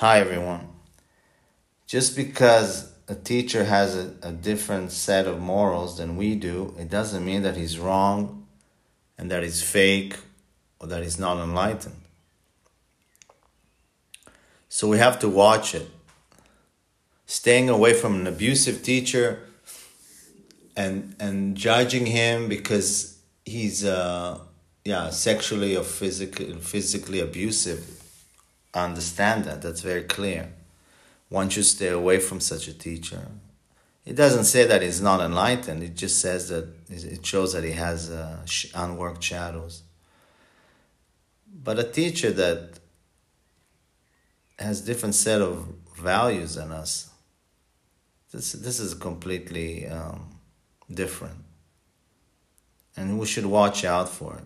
Hi, everyone. Just because a teacher has a, a different set of morals than we do, it doesn't mean that he's wrong and that he's fake or that he's not enlightened. So we have to watch it. Staying away from an abusive teacher and and judging him because he's uh yeah sexually or physically physically abusive understand that. That's very clear. One should stay away from such a teacher. It doesn't say that he's not enlightened. It just says that it shows that he has uh, unworked shadows. But a teacher that has different set of values than us, this this is completely um, different, and we should watch out for it,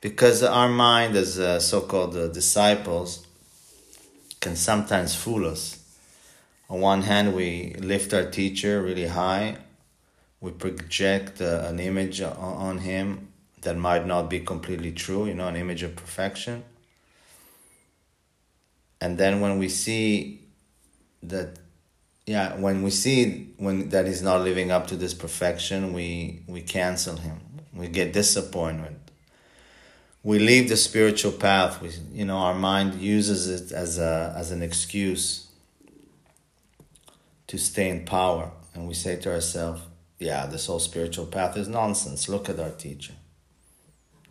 because our mind as uh, so-called uh, disciples can sometimes fool us. On one hand, we lift our teacher really high, we project uh, an image on him that might not be completely true, you know, an image of perfection. And then when we see that yeah, when we see when that he's not living up to this perfection, we we cancel him. We get disappointment we leave the spiritual path. We, you know, our mind uses it as a as an excuse to stay in power, and we say to ourselves, "Yeah, this whole spiritual path is nonsense. Look at our teacher.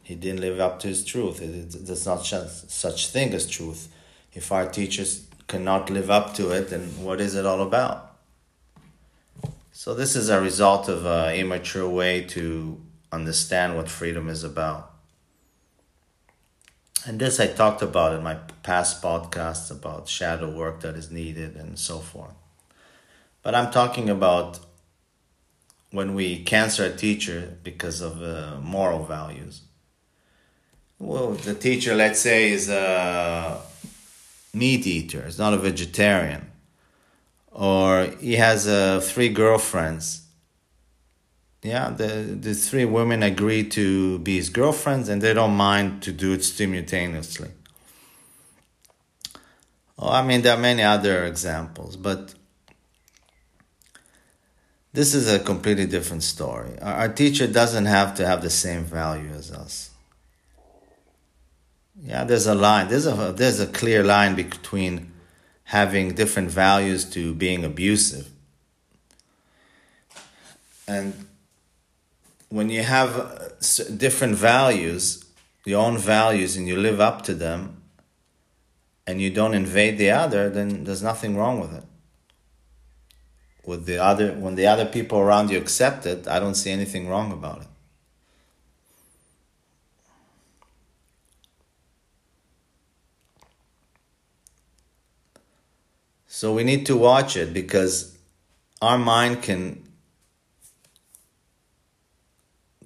He didn't live up to his truth. there's not such such thing as truth. If our teachers cannot live up to it, then what is it all about?" So this is a result of an immature way to understand what freedom is about. And this I talked about in my past podcasts about shadow work that is needed and so forth. But I'm talking about when we cancel a teacher because of uh, moral values. Well, the teacher, let's say, is a meat eater, is not a vegetarian, or he has uh, three girlfriends yeah the the three women agree to be his girlfriends and they don't mind to do it simultaneously. Oh i mean there are many other examples but this is a completely different story. Our, our teacher doesn't have to have the same value as us. Yeah there's a line there's a there's a clear line between having different values to being abusive. And when you have uh, different values, your own values, and you live up to them, and you don't invade the other, then there's nothing wrong with it. With the other, when the other people around you accept it, I don't see anything wrong about it. So we need to watch it because our mind can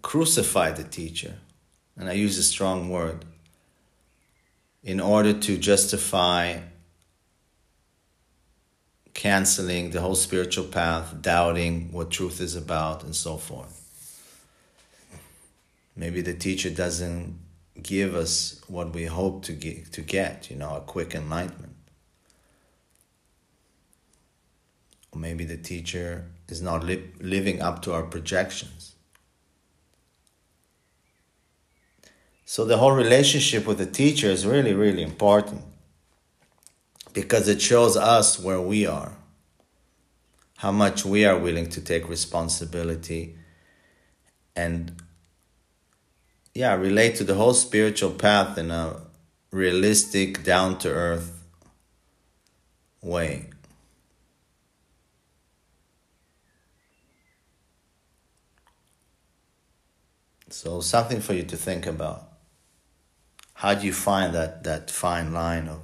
crucify the teacher, and I use a strong word, in order to justify canceling the whole spiritual path, doubting what truth is about, and so forth. Maybe the teacher doesn't give us what we hope to get, to get, you know, a quick enlightenment. Or maybe the teacher is not li- living up to our projections. So the whole relationship with the teacher is really, really important because it shows us where we are, how much we are willing to take responsibility and yeah, relate to the whole spiritual path in a realistic, down to earth way. So, something for you to think about. How do you find that, that fine line of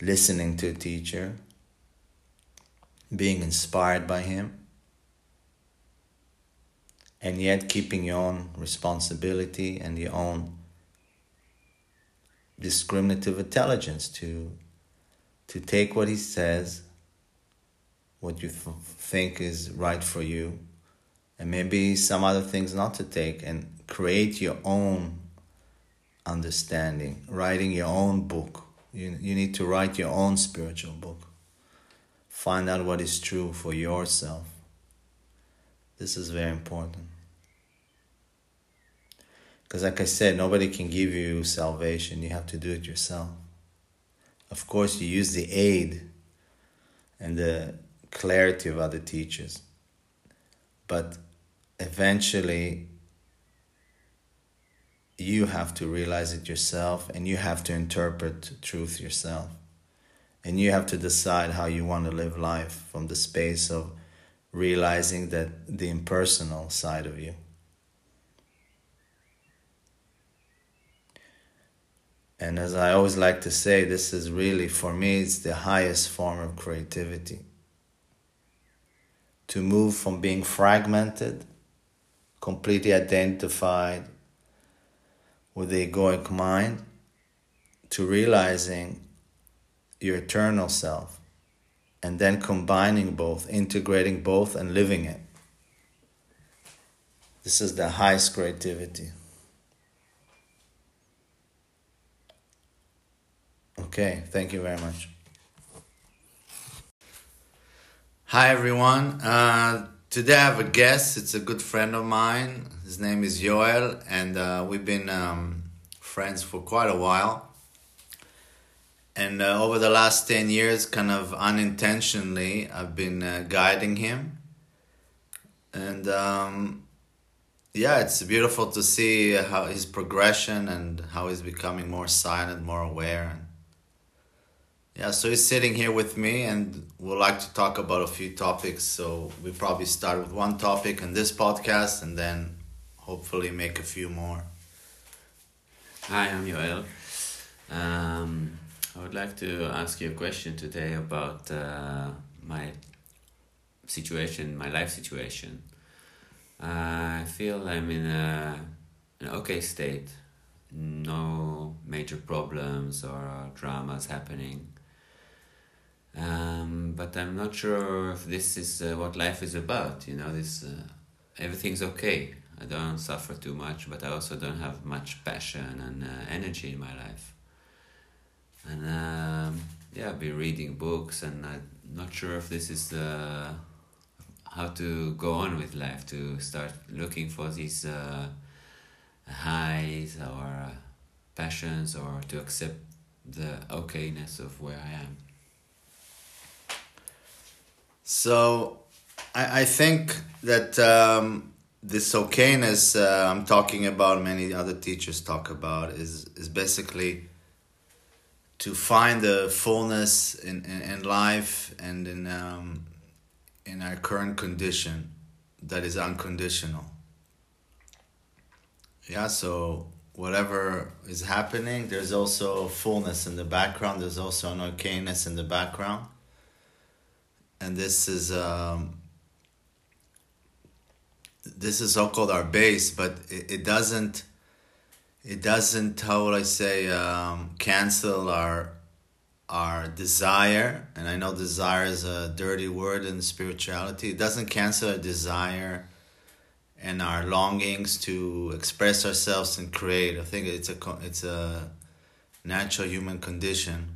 listening to a teacher, being inspired by him, and yet keeping your own responsibility and your own discriminative intelligence to to take what he says, what you th- think is right for you, and maybe some other things not to take, and create your own understanding, writing your own book, You, you need to write your own spiritual book. Find out what is true for yourself. This is very important. Because, like I said, nobody can give you salvation. You have to do it yourself. Of course, you use the aid and the clarity of other teachers. But eventually, you have to realize it yourself and you have to interpret truth yourself. And you have to decide how you want to live life from the space of realizing that the impersonal side of you. And as I always like to say, this is really, for me, it's the highest form of creativity. To move from being fragmented, completely identified with the egoic mind, to realizing your eternal self, and then combining both, integrating both, and living it. This is the highest creativity. Okay, thank you very much. Hi everyone. Uh, today I have a guest. It's a good friend of mine. His name is Yoel, and uh, we've been um, friends for quite a while. And uh, over the last 10 years, kind of unintentionally, I've been uh, guiding him. And um, yeah, it's beautiful to see how his progression and how he's becoming more silent, more aware. And yeah, so he's sitting here with me, and we'd like to talk about a few topics. So we probably start with one topic in this podcast, and then hopefully make a few more. Hi, I'm Yoel. Um, I would like to ask you a question today about uh, my situation, my life situation. I feel I'm in a, an okay state, no major problems or dramas happening. Um, but I'm not sure if this is uh, what life is about. You know, this uh, everything's okay. I don't suffer too much, but I also don't have much passion and uh, energy in my life. And um, yeah, I've been reading books, and I'm not sure if this is uh, how to go on with life. To start looking for these uh, highs or uh, passions, or to accept the okayness of where I am. So, I, I think that um, this okayness uh, I'm talking about, many other teachers talk about, is is basically to find the fullness in, in, in life and in um, in our current condition that is unconditional. Yeah, so whatever is happening, there's also fullness in the background. There's also an okayness in the background and this is um, this is so called our base, but it, it doesn't it doesn't how would I say um, cancel our our desire, and I know desire is a dirty word in spirituality. It doesn't cancel our desire and our longings to express ourselves and create. I think it's a it's a natural human condition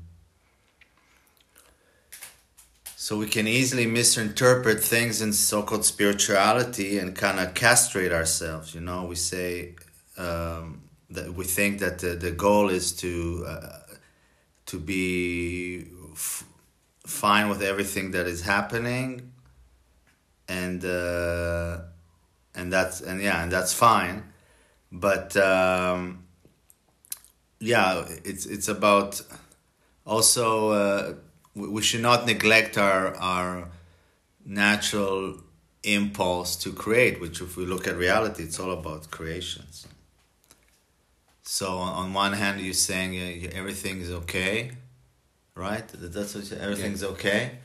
so we can easily misinterpret things in so-called spirituality and kind of castrate ourselves. You know, we say um, that we think that the, the goal is to uh, to be f- fine with everything that is happening, and uh, and that's and yeah, and that's fine, but um, yeah, it's it's about also. Uh, we should not neglect our our natural impulse to create which if we look at reality it's all about creations. So on one hand you're saying uh, everything is okay right? That's what everything's okay.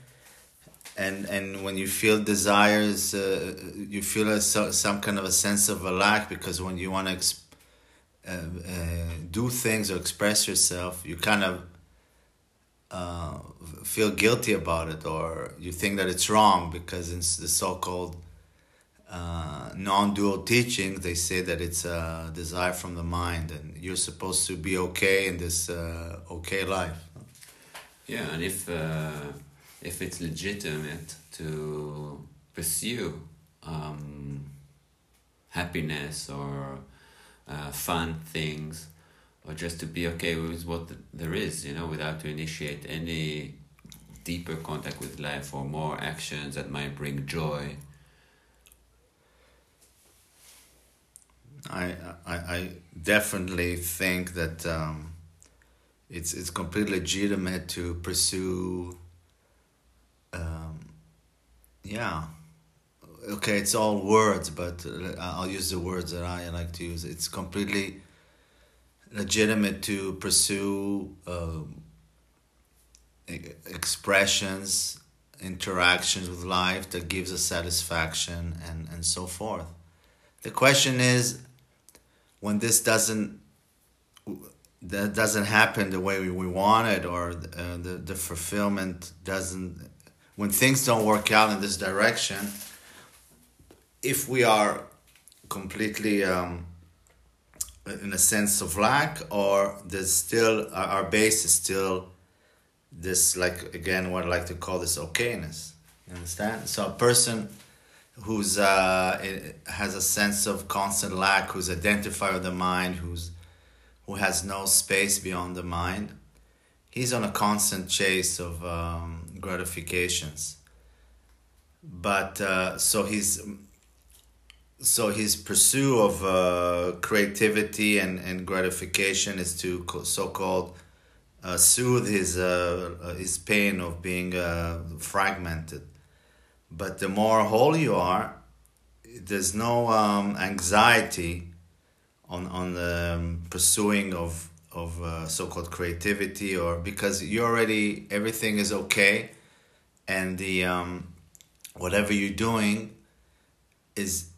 And and when you feel desires uh, you feel a, some kind of a sense of a lack because when you want to exp- uh, uh, do things or express yourself you kind of uh, feel guilty about it or you think that it's wrong because in the so-called uh, non-dual teaching they say that it's a desire from the mind and you're supposed to be okay in this uh, okay life. Yeah, and if uh, if it's legitimate to pursue um, happiness or uh, fun things, or just to be okay with what there is, you know, without to initiate any deeper contact with life or more actions that might bring joy. I I, I definitely think that um, it's it's completely legitimate to pursue. Um, yeah, okay, it's all words, but uh, I'll use the words that I like to use. It's completely legitimate to pursue uh, expressions, interactions with life that gives us satisfaction and, and so forth. The question is, when this doesn't that doesn't happen the way we, we want it or uh, the, the fulfillment doesn't when things don't work out in this direction if we are completely um, in a sense of lack or there's still our base is still this like again what i like to call this okayness. You understand? So a person who's uh, has a sense of constant lack who's identified with the mind who's who has no space beyond the mind he's on a constant chase of um, gratifications. But uh, so he's so his pursuit of uh, creativity and, and gratification is to so-called uh, soothe his uh, uh, his pain of being uh, fragmented. But the more whole you are, there's no um, anxiety on on the um, pursuing of of uh, so-called creativity or because you already everything is okay, and the um, whatever you're doing is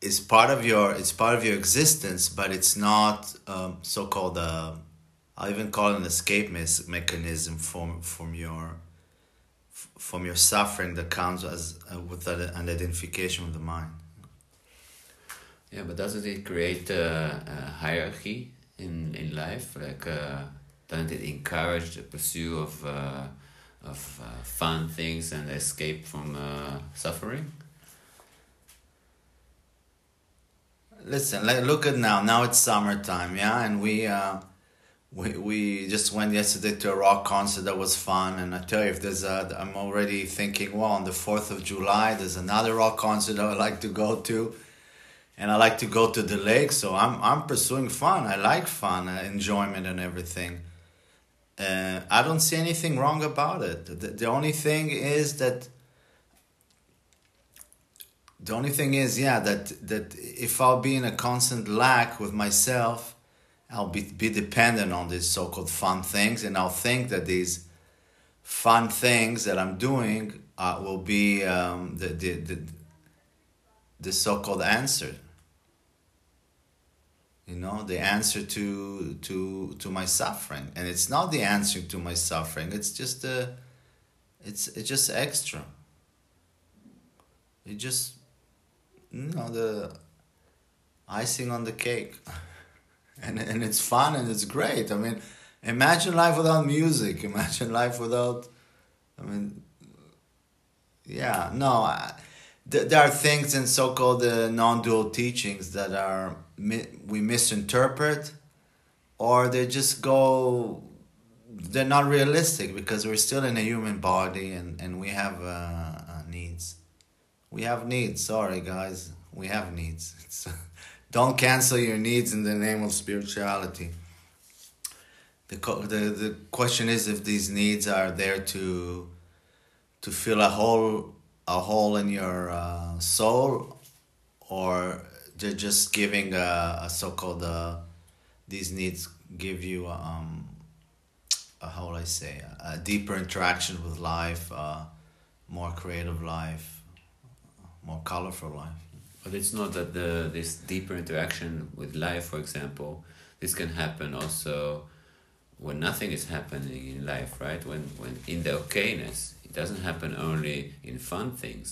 is part of your it's part of your existence, but it's not um, so-called. Uh, I'll even call it an escape mechanism from from your from your suffering that comes as uh, with an identification with the mind. Yeah, but doesn't it create a, a hierarchy in in life? Like, uh, doesn't it encourage the pursuit of uh, of uh, fun things and escape from uh, suffering? Listen, like, look at now. Now it's summertime, yeah, and we uh, we we just went yesterday to a rock concert that was fun. And I tell you, if there's a, I'm already thinking, well, on the Fourth of July, there's another rock concert I would like to go to, and I like to go to the lake. So I'm I'm pursuing fun. I like fun, uh, enjoyment, and everything. Uh, I don't see anything wrong about it. The, the only thing is that the only thing is, yeah, that that if I'll be in a constant lack with myself, I'll be be dependent on these so-called fun things, and I'll think that these fun things that I'm doing uh, will be um, the, the the the so-called answer. You know, the answer to to to my suffering, and it's not the answer to my suffering. It's just a, it's it's just extra. It just you know the icing on the cake. And and it's fun and it's great. I mean imagine life without music. Imagine life without i mean yeah no I, th- there are things in so-called uh, non-dual teachings that are mi- we misinterpret or they just go they're not realistic because we're still in a human body and, and we have uh, we have needs. Sorry, guys. We have needs. don't cancel your needs in the name of spirituality. The, the, the question is if these needs are there to to fill a hole a hole in your uh, soul or they're just giving a, a so-called uh, these needs give you um, a, how would I say a deeper interaction with life, uh, more creative life more colorful life. But it's not that the this deeper interaction with life, for example, this can happen also when nothing is happening in life, right? When when in the okayness, it doesn't happen only in fun things.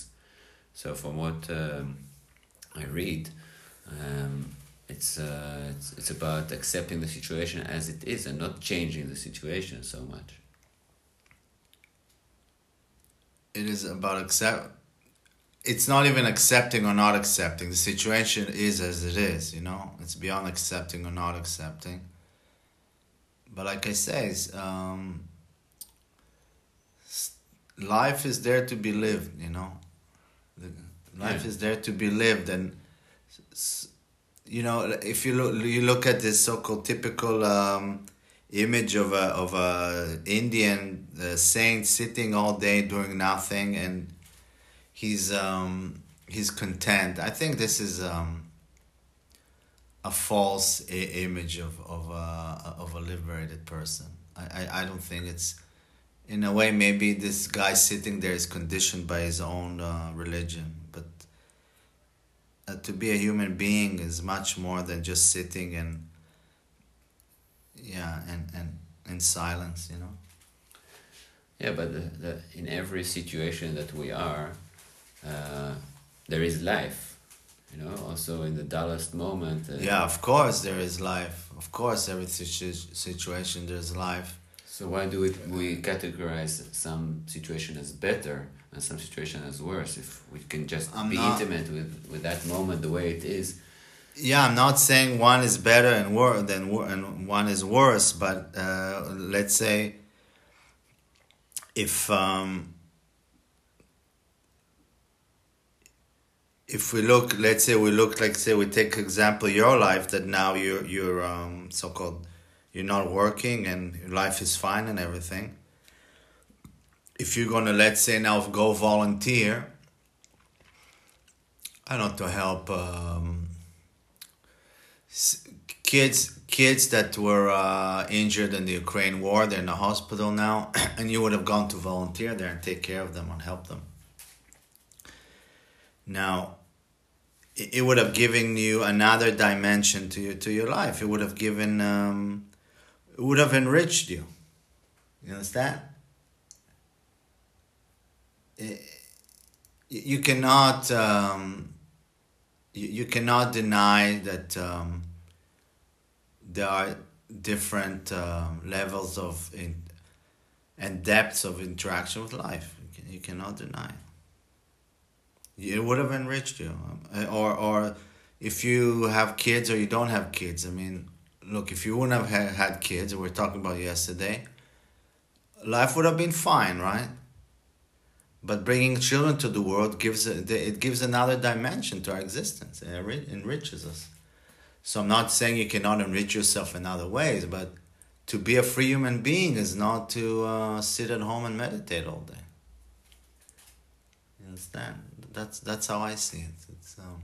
So from what um, I read, um, it's, uh, it's it's about accepting the situation as it is and not changing the situation so much. it is about accept it's not even accepting or not accepting. The situation is as it is you know? It's beyond accepting or not accepting. But like i say um, life is there to be lived you know? Life yeah. is there to be lived and you know if you look you look at this so-called typical um, image of a of a Indian uh, saint sitting all day doing nothing and he's um, he's content. I think this is um, a false I- image of of a of a liberated person. I, I, I don't think it's in a way maybe this guy sitting there is conditioned by his own uh, religion, but uh, to be a human being is much more than just sitting and yeah and and in silence you know yeah but the, the, in every situation that we are uh, there is life you know also in the dullest moment uh, yeah of course there is life. Of course every situ- situation there's life. So why do we, we categorize some situation as better and some situation as worse? If we can just I'm be not, intimate with, with that moment the way it is. Yeah, I'm not saying one is better and worse than and one is worse, but uh, let's say if um, if we look, let's say we look like say we take example your life that now you're you're um, so called you're not working and life is fine and everything. If you're gonna let's say now go volunteer, I don't know to help. Um, kids kids that were uh, injured in the Ukraine war. They're in the hospital now, and you would have gone to volunteer there and take care of them and help them. Now, it would have given you another dimension to your to your life. It would have given, um, it would have enriched you. You understand? It, you cannot um, you, you cannot deny that um, there are different um, levels of in, and depths of interaction with life. You, can, you cannot deny. It would have enriched you, or or if you have kids or you don't have kids. I mean, look, if you wouldn't have had kids, we are talking about yesterday, life would have been fine, right? But bringing children to the world gives it gives another dimension to our existence. It enriches us. So I'm not saying you cannot enrich yourself in other ways, but to be a free human being is not to uh, sit at home and meditate all day. You understand? That's that's how I see it. It's um,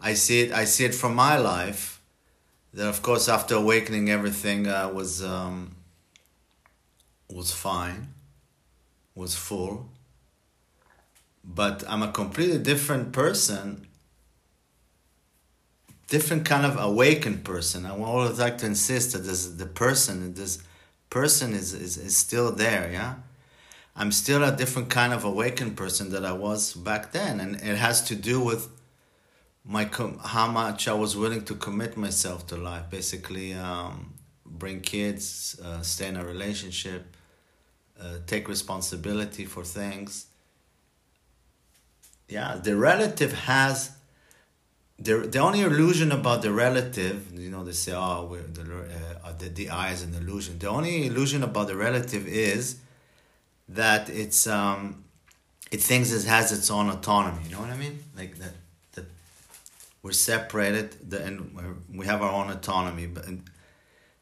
I see it. I see it from my life. That of course, after awakening, everything uh, was um, was fine, was full. But I'm a completely different person different kind of awakened person. I always like to insist that this the person, this person is, is, is still there, yeah? I'm still a different kind of awakened person that I was back then. And it has to do with my com- how much I was willing to commit myself to life. Basically, um, bring kids, uh, stay in a relationship, uh, take responsibility for things. Yeah, the relative has the, the only illusion about the relative, you know, they say, oh, the, uh, the, the I is an illusion. The only illusion about the relative is that it's um, it thinks it has its own autonomy. You know what I mean? Like that that we're separated the, and we have our own autonomy, but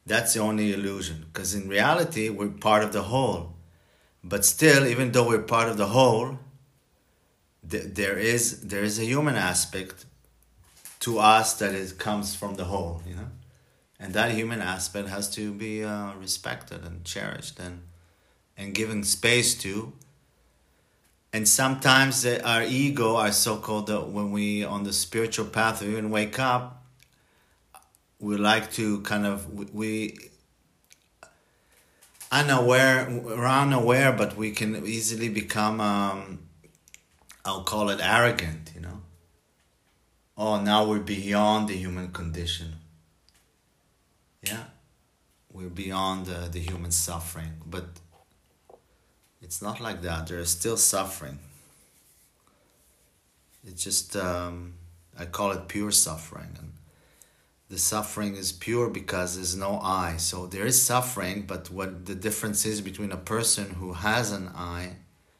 that's the only illusion. Because in reality, we're part of the whole. But still, even though we're part of the whole, th- there is there is a human aspect to us that it comes from the whole, you know? And that human aspect has to be uh, respected and cherished and, and given space to. And sometimes our ego, our so called, uh, when we on the spiritual path, we even wake up, we like to kind of, we, unaware, we're unaware, but we can easily become, um, I'll call it arrogant, you know? oh, now we're beyond the human condition. Yeah, we're beyond the, the human suffering, but it's not like that. There is still suffering. It's just um, I call it pure suffering, and the suffering is pure because there's no I. So there is suffering, but what the difference is between a person who has an I,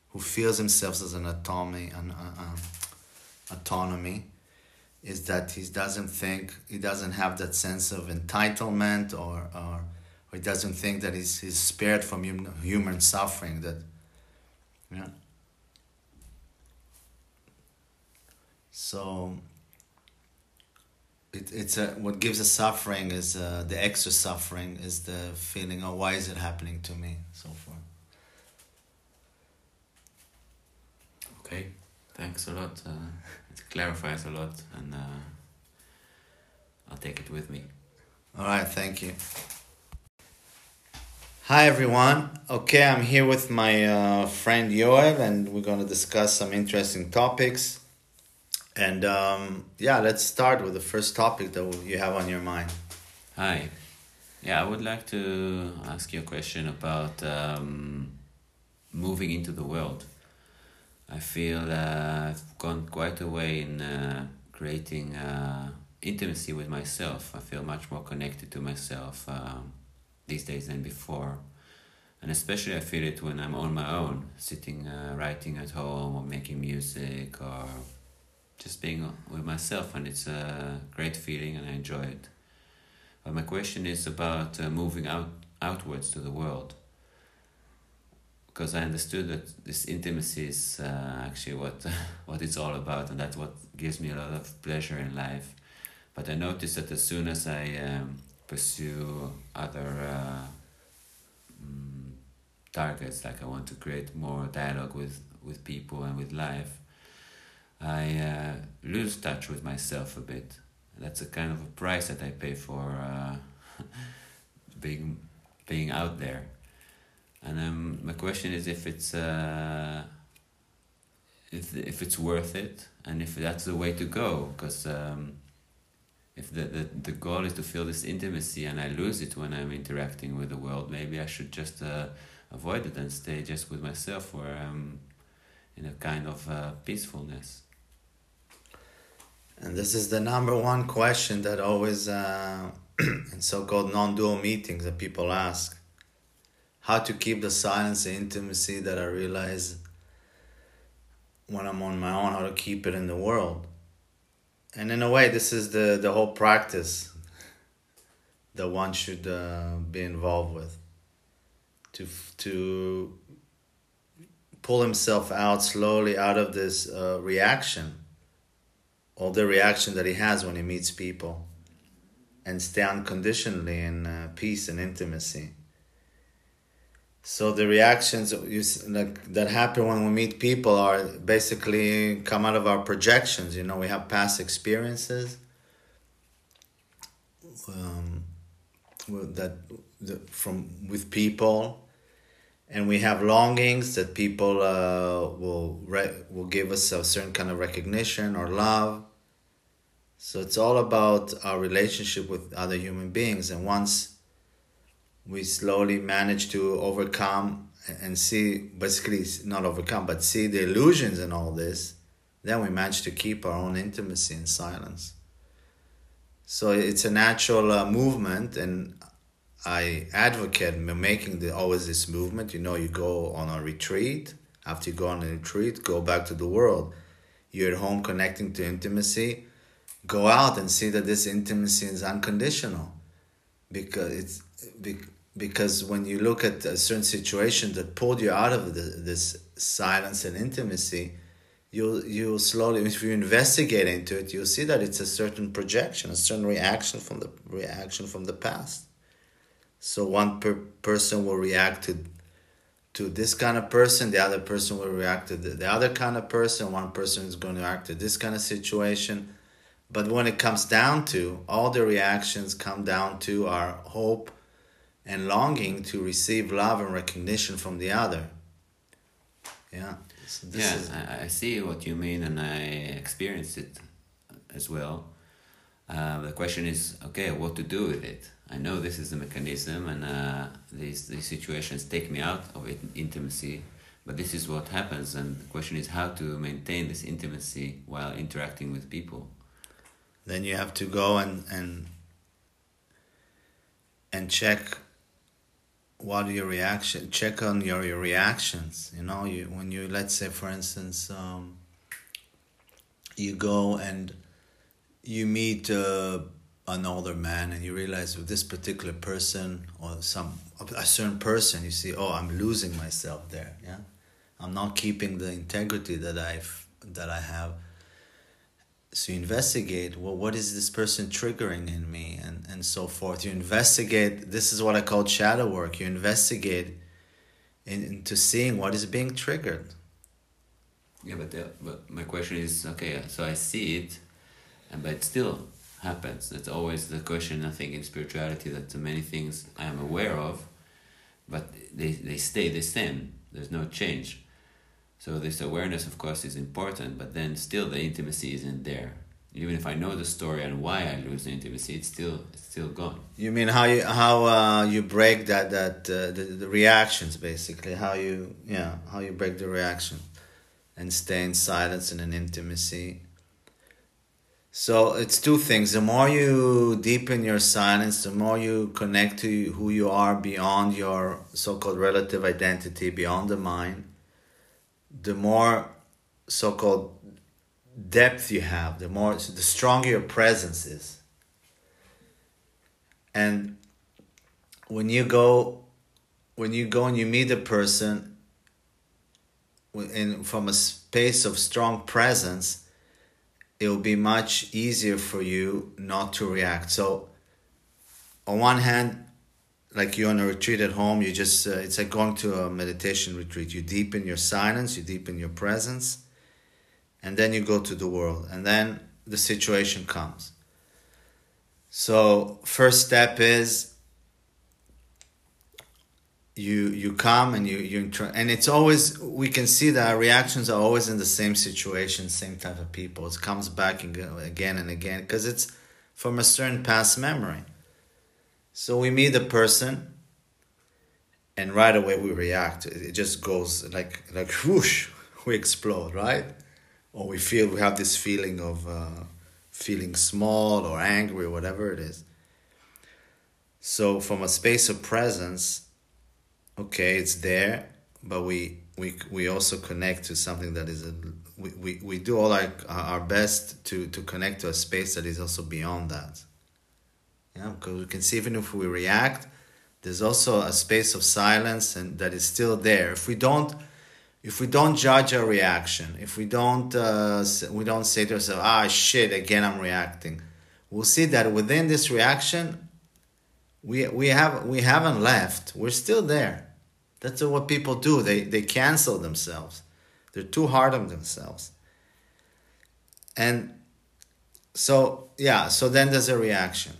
who feels himself as an autonomy, an uh, uh, autonomy, is that he doesn't think he doesn't have that sense of entitlement or or, or he doesn't think that he's, he's spared from human, human suffering that yeah. So it, it's a, what gives us suffering is uh, the extra suffering is the feeling oh why is it happening to me? So forth. Okay. Thanks a lot uh, it clarifies a lot and uh, I'll take it with me. All right. Thank you hi everyone okay I'm here with my uh, friend Yoel and we're going to discuss some interesting topics and um, yeah, let's start with the first topic that you have on your mind. Hi. Yeah, I would like to ask you a question about um, moving into the world. I feel uh, I've gone quite a way in uh, creating uh, intimacy with myself. I feel much more connected to myself um, these days than before. And especially I feel it when I'm on my own, sitting, uh, writing at home or making music or just being with myself, and it's a great feeling, and I enjoy it. But my question is about uh, moving out outwards to the world, because I understood that this intimacy is uh, actually what what it's all about, and that's what gives me a lot of pleasure in life. But I noticed that as soon as I um, pursue other uh, mm, targets, like I want to create more dialogue with with people and with life, I uh, lose touch with myself a bit. That's a kind of a price that I pay for uh, being being out there. And um, my question is if it's uh, if if it's worth it, and if that's the way to go. Because um, if the, the the goal is to feel this intimacy, and I lose it when I'm interacting with the world, maybe I should just uh, avoid it and stay just with myself, where I'm in a kind of uh, peacefulness. And this is the number one question that always uh, in so-called non-dual meetings that people ask. How to keep the silence and intimacy that I realize when I'm on my own, how to keep it in the world. And in a way, this is the, the whole practice that one should uh, be involved with. To, to pull himself out slowly out of this uh, reaction all the reaction that he has when he meets people and stay unconditionally in uh, peace and intimacy. So the reactions you, like, that happen when we meet people are basically come out of our projections. You know, we have past experiences um, that, that from with people, and we have longings that people uh, will re- will give us a certain kind of recognition or love so it's all about our relationship with other human beings. And once we slowly manage to overcome and see, basically, not overcome, but see the illusions in all this, then we manage to keep our own intimacy in silence. So it's a natural uh, movement, and I advocate making the, always this movement. You know, you go on a retreat. After you go on a retreat, go back to the world. You're at home connecting to intimacy go out and see that this intimacy is unconditional because it's because when you look at a certain situation that pulled you out of the, this silence and intimacy you'll you'll slowly if you investigate into it you'll see that it's a certain projection a certain reaction from the reaction from the past. So one per person will react to to this kind of person the other person will react to the, the other kind of person one person is going to react to this kind of situation. But when it comes down to, all the reactions come down to our hope and longing to receive love and recognition from the other. Yeah. So yeah, is... I, I see what you mean and I experienced it as well. Uh, the question is, okay, what to do with it? I know this is the mechanism and uh, these, these situations take me out of it, intimacy, but this is what happens and the question is how to maintain this intimacy while interacting with people then you have to go and and and check what are your reaction check on your, your reactions you know you when you let's say for instance um, you go and you meet uh, an older man and you realize with this particular person or some a certain person you see oh i'm losing myself there yeah? I'm not keeping the integrity that i've that i have so you investigate well what is this person triggering in me and and so forth. You investigate this is what i call shadow work. You investigate in, into seeing what is being triggered. Yeah but but my question is okay so i see it and but it still happens. That's always the question i think in spirituality that many things i am aware of but they, they stay the same. There's no change so this awareness, of course, is important, but then still the intimacy isn't there. Even if I know the story and why I lose the intimacy, it's still it's still gone. You mean how you how uh, you break that that uh, the, the reactions basically how you yeah how you break the reaction and stay in silence and in intimacy. So it's two things. The more you deepen your silence, the more you connect to who you are beyond your so-called relative identity, beyond the mind the more so-called depth you have, the more the stronger your presence is. And when you go when you go and you meet a person in from a space of strong presence, it will be much easier for you not to react. So on one hand, like you're on a retreat at home you just uh, it's like going to a meditation retreat. You deepen your silence you deepen your presence and then you go to the world and then the situation comes. So first step is you you come and you you and it's always we can see that our reactions are always in the same situation same type of people. It comes back again and again because it's from a certain past memory so we meet the person, and right away we react. It just goes like like whoosh, we explode, right? Or we feel we have this feeling of uh, feeling small or angry or whatever it is. So from a space of presence, okay, it's there, but we we we also connect to something that is a we, we, we do all our, our best to to connect to a space that is also beyond that yeah, because we can see even if we react, there's also a space of silence and that is still there. If we don't, if we don't judge our reaction, if we don't, uh, we don't say to ourselves, "Ah, shit, again I'm reacting," we'll see that within this reaction, we we have we haven't left. We're still there. That's what people do. They they cancel themselves. They're too hard on themselves. And so yeah, so then there's a reaction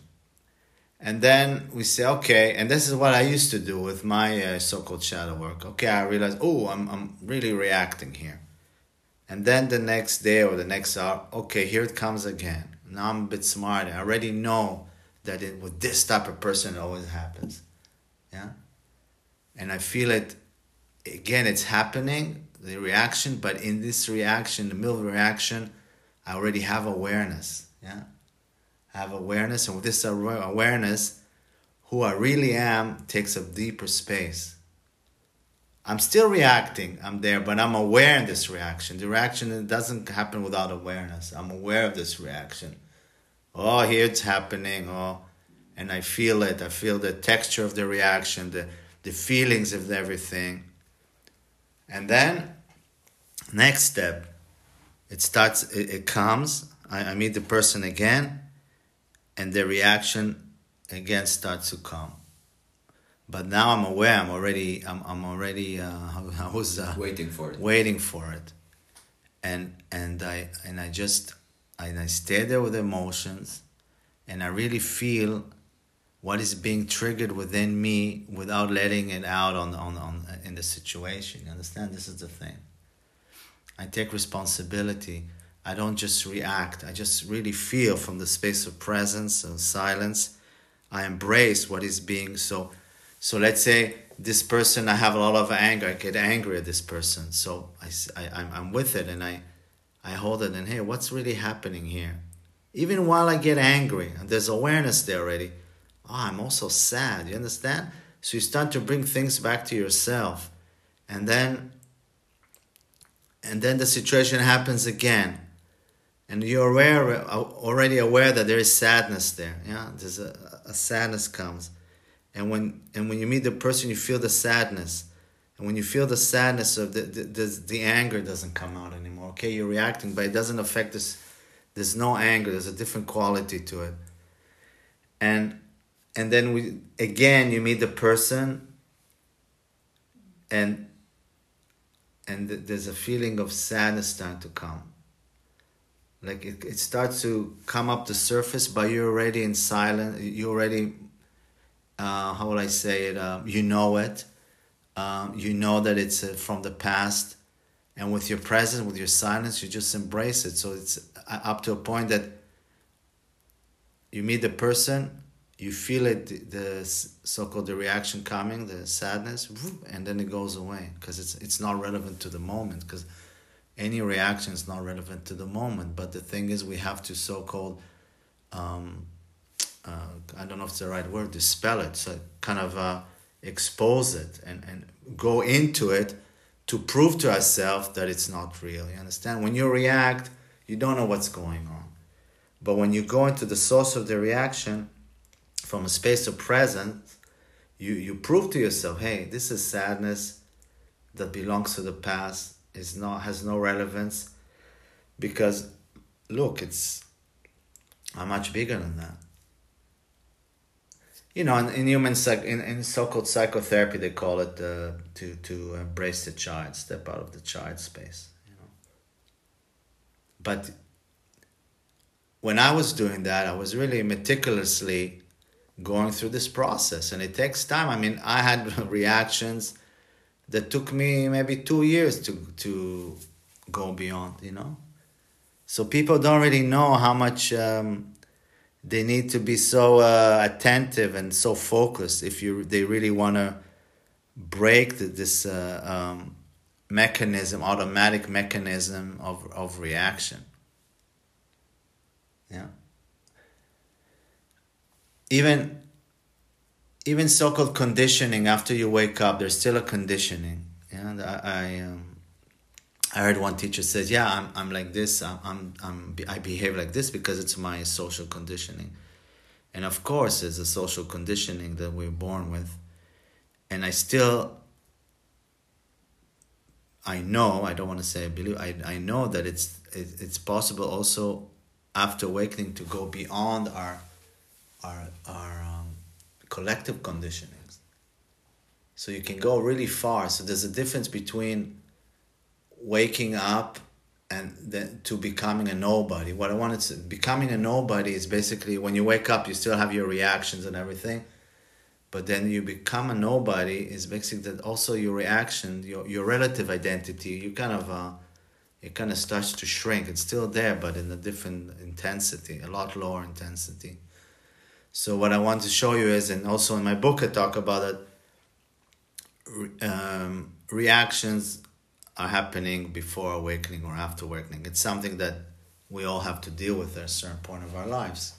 and then we say okay and this is what i used to do with my uh, so-called shadow work. Okay i realize oh I'm, I'm really reacting here. And then the next day or the next hour okay here it comes again. Now i'm a bit smarter i already know that it, with this type of person it always happens. Yeah? And i feel it again it's happening the reaction but in this reaction the middle reaction i already have awareness. Yeah have awareness, and with this awareness, who I really am takes a deeper space. I'm still reacting, I'm there, but I'm aware in this reaction. The reaction doesn't happen without awareness. I'm aware of this reaction. Oh, here it's happening. Oh, and I feel it. I feel the texture of the reaction, the, the feelings of everything. And then, next step, it starts, it, it comes. I, I meet the person again and the reaction again starts to come. But now I'm aware. I'm already. I'm. I'm already. Uh, I was uh, waiting for it. Waiting for it, and and I and I just and I stay there with emotions, and I really feel what is being triggered within me without letting it out on on on in the situation. You understand? This is the thing. I take responsibility I don't just react, I just really feel from the space of presence and silence. I embrace what is being. So. So let's say this person I have a lot of anger. I get angry at this person. So I, I I'm, with it and I I hold it and hey what's really happening here? Even while I get angry and there's awareness there already oh I'm also sad. You understand? So you start to bring things back to yourself. And then and then the situation happens again and you're aware already aware that there is sadness there. Yeah there's a, a sadness comes. And when and when you meet the person you feel the sadness. And when you feel the sadness of the the, the, the anger doesn't come out anymore okay? You're reacting but it doesn't affect this there's no anger. There's a different quality to it. And and then we again you meet the person and and there's a feeling of sadness starting to come like it, it starts to come up the surface but you're already in silence. You already uh, how will i say it? Um, you know it. Um, you know that it's uh, from the past. And with your presence with your silence you just embrace it. So it's uh, up to a point that you meet the person you feel it the so-called the reaction coming the sadness and then it goes away because it's it's not relevant to the moment because any reaction is not relevant to the moment. But the thing is we have to so-called um, uh, i don't know if it's the right word dispel it so kind of uh, expose it and, and go into it to prove to ourselves that it's not real. You understand? When you react you don't know what's going on. But when you go into the source of the reaction from a space of presence, you, you prove to yourself, hey, this is sadness that belongs to the past, is not has no relevance. Because look, it's I'm much bigger than that. You know, in, in human psych, in, in so-called psychotherapy, they call it uh, to to embrace the child, step out of the child space. You know, but when I was doing that, I was really meticulously going through this process and it takes time i mean i had reactions that took me maybe two years to to go beyond you know? So people don't really know how much um, they need to be so uh, attentive and so focused if you they really want to break the, this uh, um, mechanism automatic mechanism of, of reaction. Yeah. Even even so-called conditioning after you wake up there's still a conditioning. And i I, um, I heard one teacher says yeah i'm, I'm like this. I'm, I'm, I'm i behave like this because it's my social conditioning. And of course it's a social conditioning that we're born with. And i still i know i don't want to say i believe i, I know that it's it, it's possible also after awakening to go beyond our our our collective conditionings. So you can go really far. So there's a difference between waking up and then to becoming a nobody. What I wanted to becoming a nobody is basically when you wake up, you still have your reactions and everything, but then you become a nobody is basically that also your reaction, your your relative identity, you kind of uh, it kind of starts to shrink. It's still there, but in a different intensity, a lot lower intensity. So what I want to show you is, and also in my book I talk about it. Um, reactions are happening before awakening or after awakening. It's something that we all have to deal with at a certain point of our lives.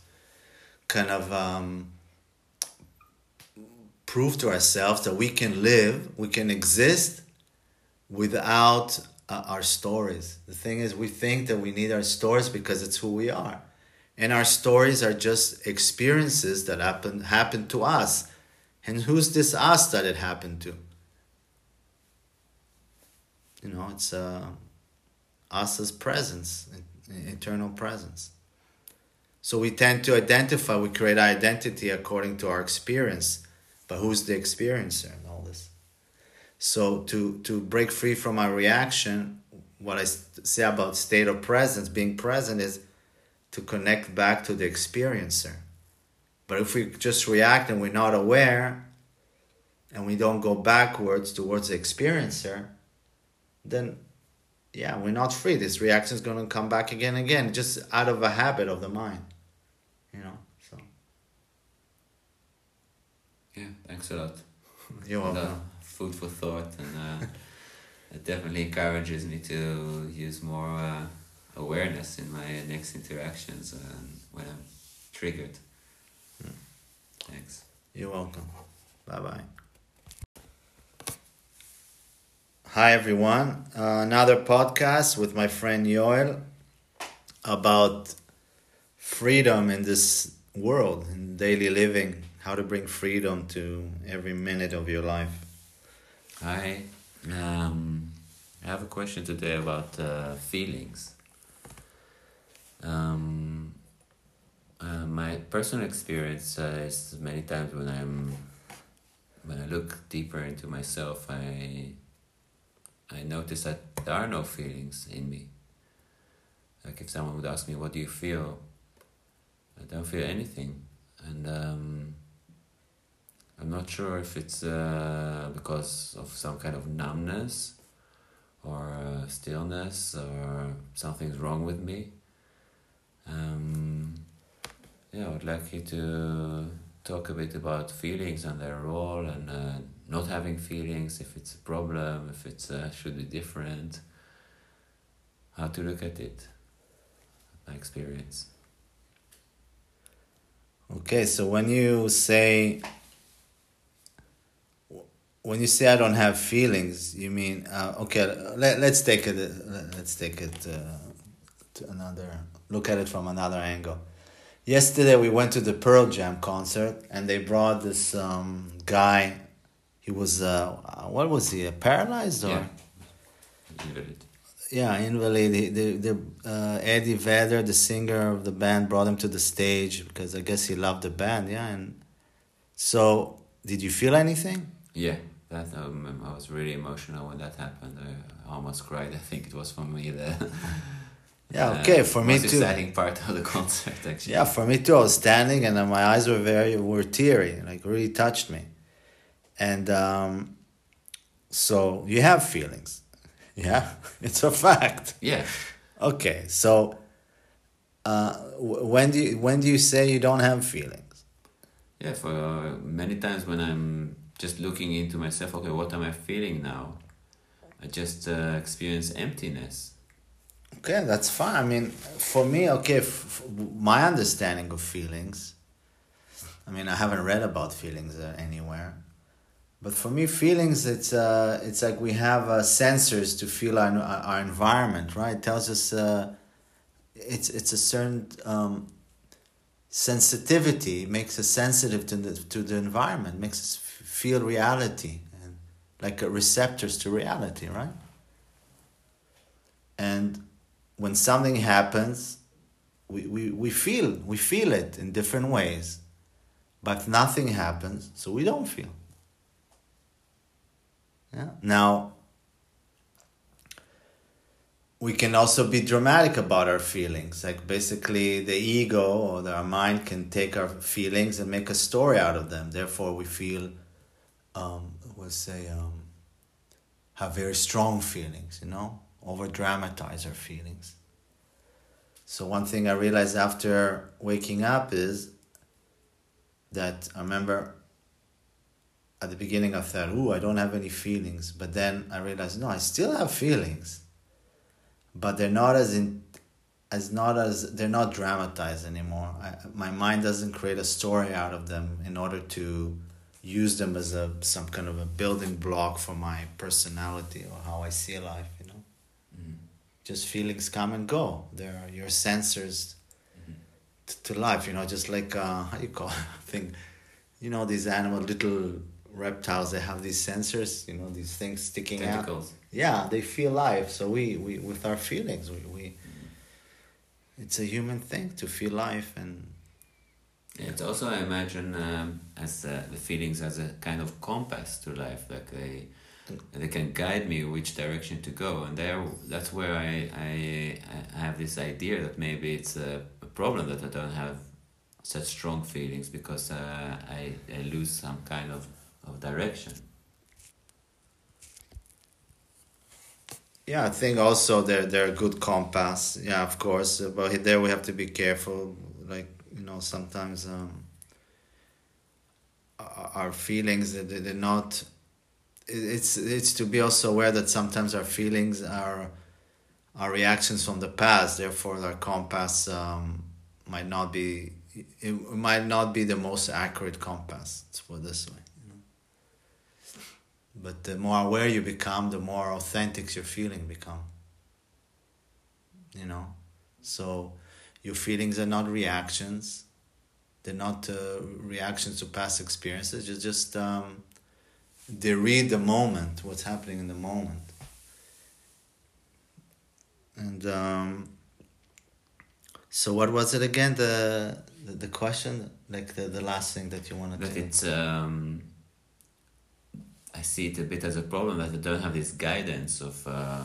Kind of um, prove to ourselves that we can live, we can exist without uh, our stories. The thing is, we think that we need our stories because it's who we are and our stories are just experiences that happen happen to us. And who's this us that it happened to? You know it's uh, us as presence eternal presence. So we tend to identify we create identity according to our experience. But who's the experiencer in all this? So to to break free from our reaction what i say about state of presence being present is to connect back to the experiencer. But if we just react and we're not aware and we don't go backwards towards the experiencer, then yeah, we're not free. This reaction is going to come back again and again, just out of a habit of the mind. You know, so. Yeah, thanks a lot. You're welcome. food for thought, and uh, it definitely encourages me to use more uh, awareness in my next interactions and when I'm triggered. Mm. Thanks. You're welcome. Bye bye. Hi everyone. Uh, another podcast with my friend Yoel about freedom in this world, in daily living, how to bring freedom to every minute of your life. Hi. Um, I have a question today about uh, feelings. Um, uh, my personal experience uh, is many times when I'm when I look deeper into myself, I I notice that there are no feelings in me. Like if someone would ask me, "What do you feel?" I don't feel anything, and um, I'm not sure if it's uh, because of some kind of numbness or uh, stillness or something's wrong with me. Um, yeah, I would like you to talk a bit about feelings and their role and uh, not having feelings, if it's a problem, if it's uh, should be different, how to look at it, my experience. Okay, so when you say when you say I don't have feelings, you mean uh, okay? Let, let's take it. Let's take it uh, to another. Look at it from another angle yesterday we went to the Pearl Jam concert and they brought this um, guy. He was uh, what was he? Paralyzed or? Yeah. Invalid. Yeah, invalid. The the, the uh, Eddie Vedder, the singer of the band, brought him to the stage because I guess he loved the band. Yeah, and so did you feel anything? Yeah, that um, I was really emotional when that happened. I almost cried. I think it was for me there. Yeah, okay, for me too. exciting part of the concert, actually. Yeah, for me too. I was standing and my eyes were very were teary, like really touched me, and um, so you have feelings, yeah, it's a fact. Yeah. Okay, so uh, when do you, when do you say you don't have feelings? Yeah, for uh, many times when I'm just looking into myself, okay, what am I feeling now? I just uh, experience emptiness Okay, that's fine. I mean, for me, okay, f- my understanding of feelings. I mean, I haven't read about feelings uh, anywhere, but for me, feelings it's uh, it's like we have uh, sensors to feel our our environment, right? It tells us uh, it's it's a certain um, sensitivity. It makes us sensitive to the to the environment. Makes us feel reality and like receptors to reality, right? And when something happens, we, we, we feel we feel it in different ways. But nothing happens, so we don't feel. Yeah. Now we can also be dramatic about our feelings. Like basically the ego or our mind can take our feelings and make a story out of them. Therefore we feel um we'll say um have very strong feelings, you know? Over dramatize our feelings. So, one thing I realized after waking up is that I remember at the beginning I thought, ooh, I don't have any feelings. But then I realized, no, I still have feelings. But they're not as in, as not as they're not dramatized anymore. I, my mind doesn't create a story out of them in order to use them as a some kind of a building block for my personality or how I see life just feelings come and go. They're your sensors mm-hmm. to life. You know, just like uh, how you call it? I you know, these animal little reptiles. They have these sensors. You know, these things sticking Tentacles. out. Yeah, they feel life. So we, we with our feelings, we, we mm-hmm. it's a human thing to feel life and. Yeah, it's also I imagine um, as uh, the feelings as a kind of compass to life, like they they can guide me which direction to go. And there that's where I, I i have this idea that maybe it's a, a problem that i don't have such strong feelings because uh, I, I lose some kind of, of direction. Yeah i think also they're they're a good compass. Yeah of course. But there we have to be careful. Like you know sometimes um, our feelings they're not it's it's to be also aware that sometimes our feelings are our reactions from the past. Therefore, our compass um, might not be it might not be the most accurate compass. It this way. But the more aware you become, the more authentic your feeling become. You know, so your feelings are not reactions. They're not uh, reactions to past experiences. It's just um, they read the moment, what's happening in the moment. And um, so, what was it again? The the, the question, like the, the last thing that you wanted that to. it's um, I see it a bit as a problem that I don't have this guidance of uh,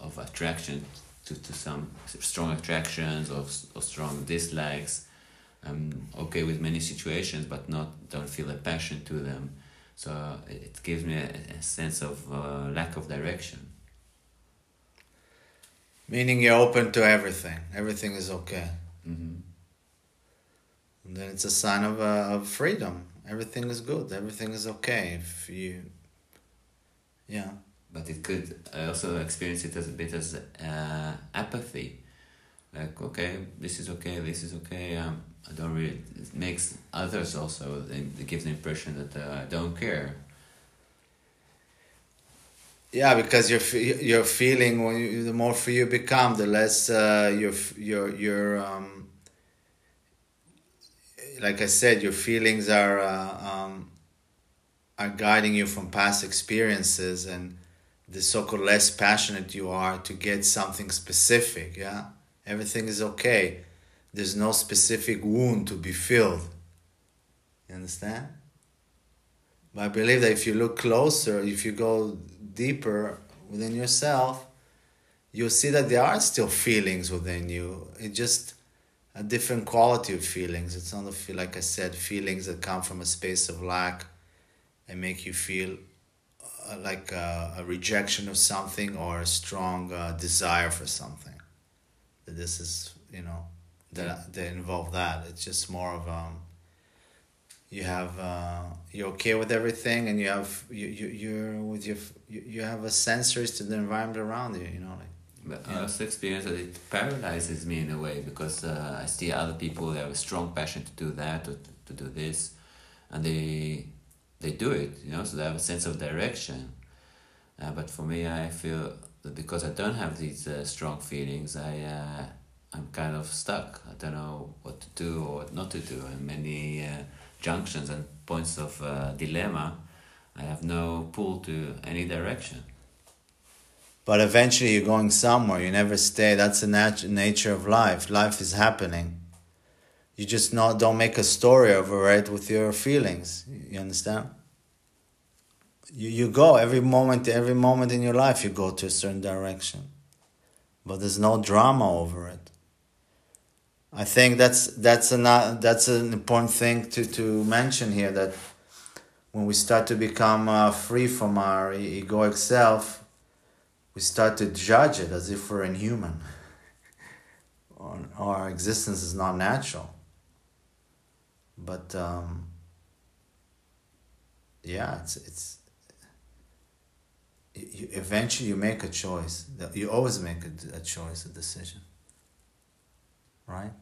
of attraction to, to some strong attractions or, or strong dislikes. I'm okay with many situations, but not don't feel a passion to them. So it gives me a, a sense of uh, lack of direction. Meaning you're open to everything. Everything is okay. Mm-hmm. And then it's a sign of, uh, of freedom. Everything is good. Everything is okay. If you, yeah. But it could I also experience it as a bit as uh, apathy. Like okay, this is okay, this is okay. Um, I don't really. It makes others also. It gives the impression that uh, I don't care. Yeah, because you're you're feeling when you, the more free you become, the less uh, your your your um, like I said, your feelings are uh, um, are guiding you from past experiences, and the so-called less passionate you are to get something specific. Yeah, everything is okay. There's no specific wound to be filled. You understand? But I believe that if you look closer, if you go deeper within yourself, you'll see that there are still feelings within you. It just a different quality of feelings. It's not feel like I said, feelings that come from a space of lack and make you feel uh, like a, a, rejection of something or a strong uh, desire for something. That this is, you know, that they involve that. It's just more of um. You have uh, you're okay with everything, and you have you you you're with your you, you have a sensories to the environment around you. You know, like but I also experience that it paralyzes me in a way because uh, I see other people they have a strong passion to do that or to, to do this, and they they do it. You know, so they have a sense of direction. Uh, but for me, I feel that because I don't have these uh, strong feelings, I uh, I'm kind of stuck. I don't know what to do or what not to do, and many uh, junctions and points of uh, dilemma. I have no pull to any direction. But eventually you're going somewhere. You never stay. That's the nat- nature of life. Life is happening. You just not don't make a story over it with your feelings. You understand? You, you go every moment every moment in your life you go to a certain direction. But there's no drama over it i think that's that's an that's an important thing to to mention here that when we start to become uh, free from our egoic self we start to judge it as if we're inhuman our existence is not natural. But um, yeah, it's it's you, eventually you make a choice. You always make a, a choice, a decision, right?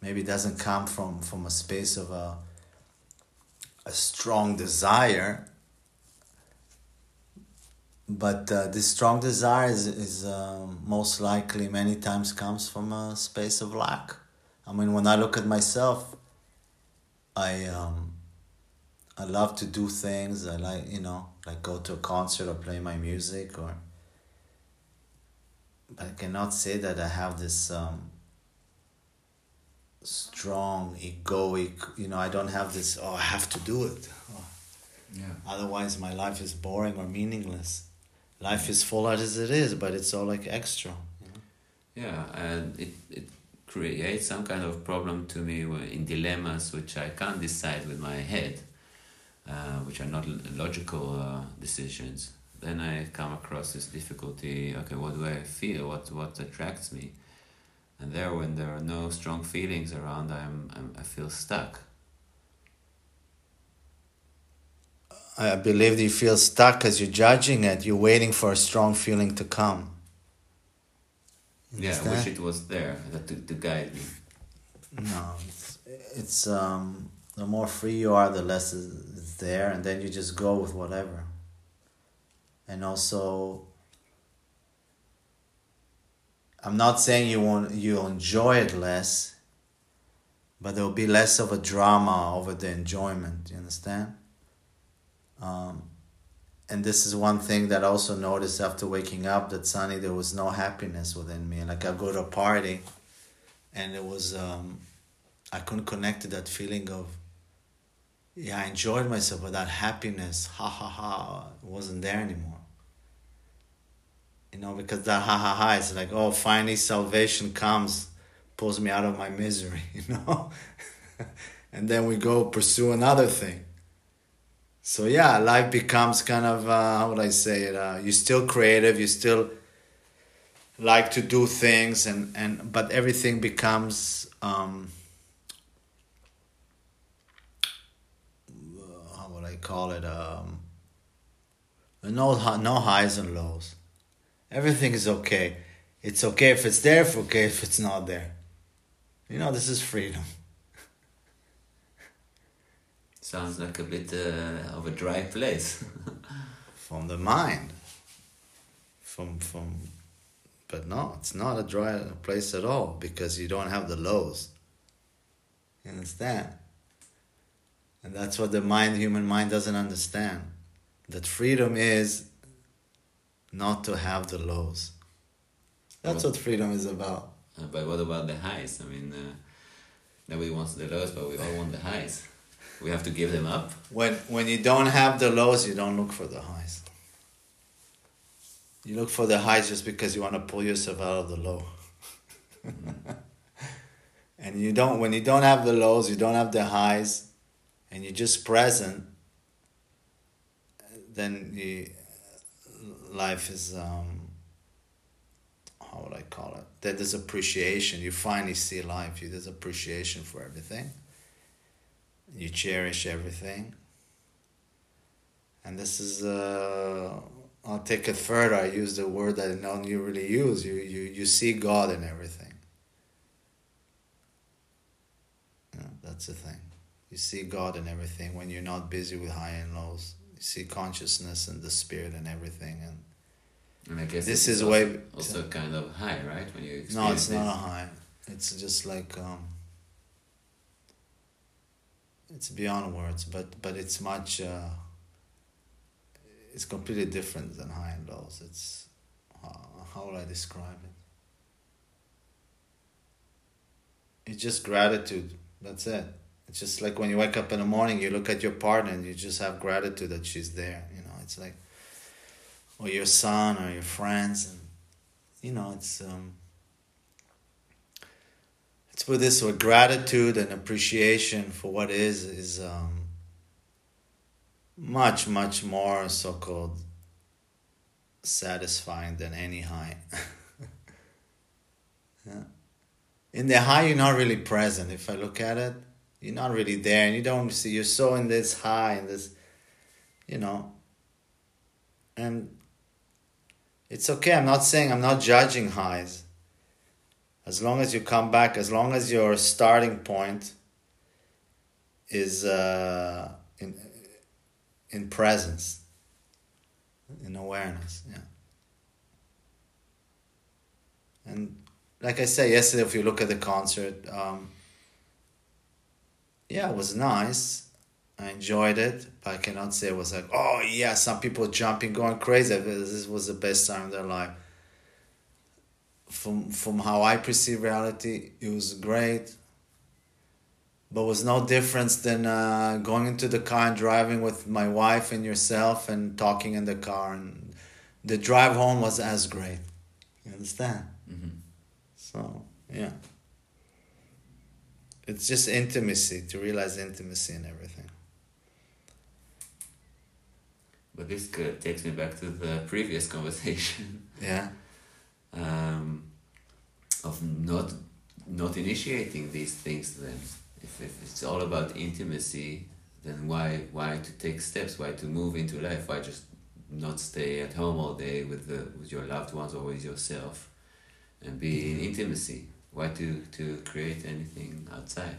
Maybe it doesn't come from from a space of a a strong desire but uh, this strong desire is, is um, most likely many times comes from a space of lack. I mean, when I look at myself, I um, I love to do things. I like you know like go to a concert or play my music or. But I cannot say that I have this um, strong egoic. You know, I don't have this. Oh, I have to do it. Oh. Yeah. Otherwise, my life is boring or meaningless life is full out as it is, but it's all like extra. You know? Yeah, and it it creates some kind of problem to me in dilemmas which I can't decide with my head, uh, which are not logical uh, decisions. Then I come across this difficulty. Okay, what do I feel? What what attracts me? And there, when there are no strong feelings around, I'm, I'm I feel stuck. I believe that you feel stuck as you're judging it. You're waiting for a strong feeling to come. Yeah, I wish it was there to, to guide me. No, it's, it's um, the more free you are, the less is there, and then you just go with whatever. And also, I'm not saying you won't you'll enjoy it less, but there will be less of a drama over the enjoyment. You understand? Um, and this is one thing that I also noticed after waking up that Sunny there was no happiness within me. Like I go to a party, and it was um, I couldn't connect to that feeling of yeah I enjoyed myself, but that happiness, ha ha ha, wasn't there anymore. You know, because that ha ha ha is like oh finally salvation comes, pulls me out of my misery. You know, and then we go pursue another thing so yeah, life becomes kind of uh, how would I say it? Uh, you're still creative. You still like to do things, and and but everything becomes um, how would I call it? Um, no no highs and lows. Everything is okay. It's okay if it's there. If okay if it's not there. You know, this is freedom. Sounds like a bit uh, of a dry place. from the mind. From from, but no, it's not a dry place at all because you don't have the lows. You understand? And that's what the mind, human mind, doesn't understand. That freedom is not to have the lows. That's what freedom is about. Uh, but what about the highs? I mean, uh, nobody wants the lows, but we all want the highs. We have to give them up. When when you don't have the lows, you don't look for the highs. You look for the highs just because you want to pull yourself out of the low. and you don't when you don't have the lows, you don't have the highs, and you're just present. Then you, life is um, how would I call it? There's appreciation. You finally see life. You there's appreciation for everything you cherish everything. And this is, uh, I'll take it further. I use the word that don't you really use. You, you, you see God in everything. Yeah, that's the thing. You see God in everything when you're not busy with high and lows. You see consciousness and the spirit and everything. And, and I guess this is also, way also kind of high, right? When you no, it's not a high. It's just like um, it's beyond words, but but it's much. Uh, it's completely different than high and lows. It's uh, how would I describe it? It's just gratitude. That's it. It's just like when you wake up in the morning, you look at your partner and you just have gratitude that she's there. You know, it's like, or your son or your friends, and you know, it's um, let's put this way gratitude and appreciation for what is is um, much much more so-called satisfying than any high yeah. in the high you're not really present if i look at it you're not really there and you don't see you're so in this high and this you know and it's okay i'm not saying i'm not judging highs as long as you come back, as long as your starting point is uh, in in presence, in awareness, yeah. And like I said yesterday, if you look at the concert, um, yeah, it was nice. I enjoyed it, but I cannot say it was like, oh yeah, some people jumping, going crazy. This was the best time of their life from from how I perceive reality, it was great. But was no difference than uh, going into the car and driving with my wife and yourself and talking in the car, and the drive home was as great. You understand? Mm-hmm. So yeah, it's just intimacy to realize intimacy and everything. But this takes me back to the previous conversation. Yeah um, of not not initiating these things then if, if it's all about intimacy then why why to take steps? Why to move into life? Why just not stay at home all day with the with your loved ones or with yourself, and be in intimacy? Why to to create anything outside?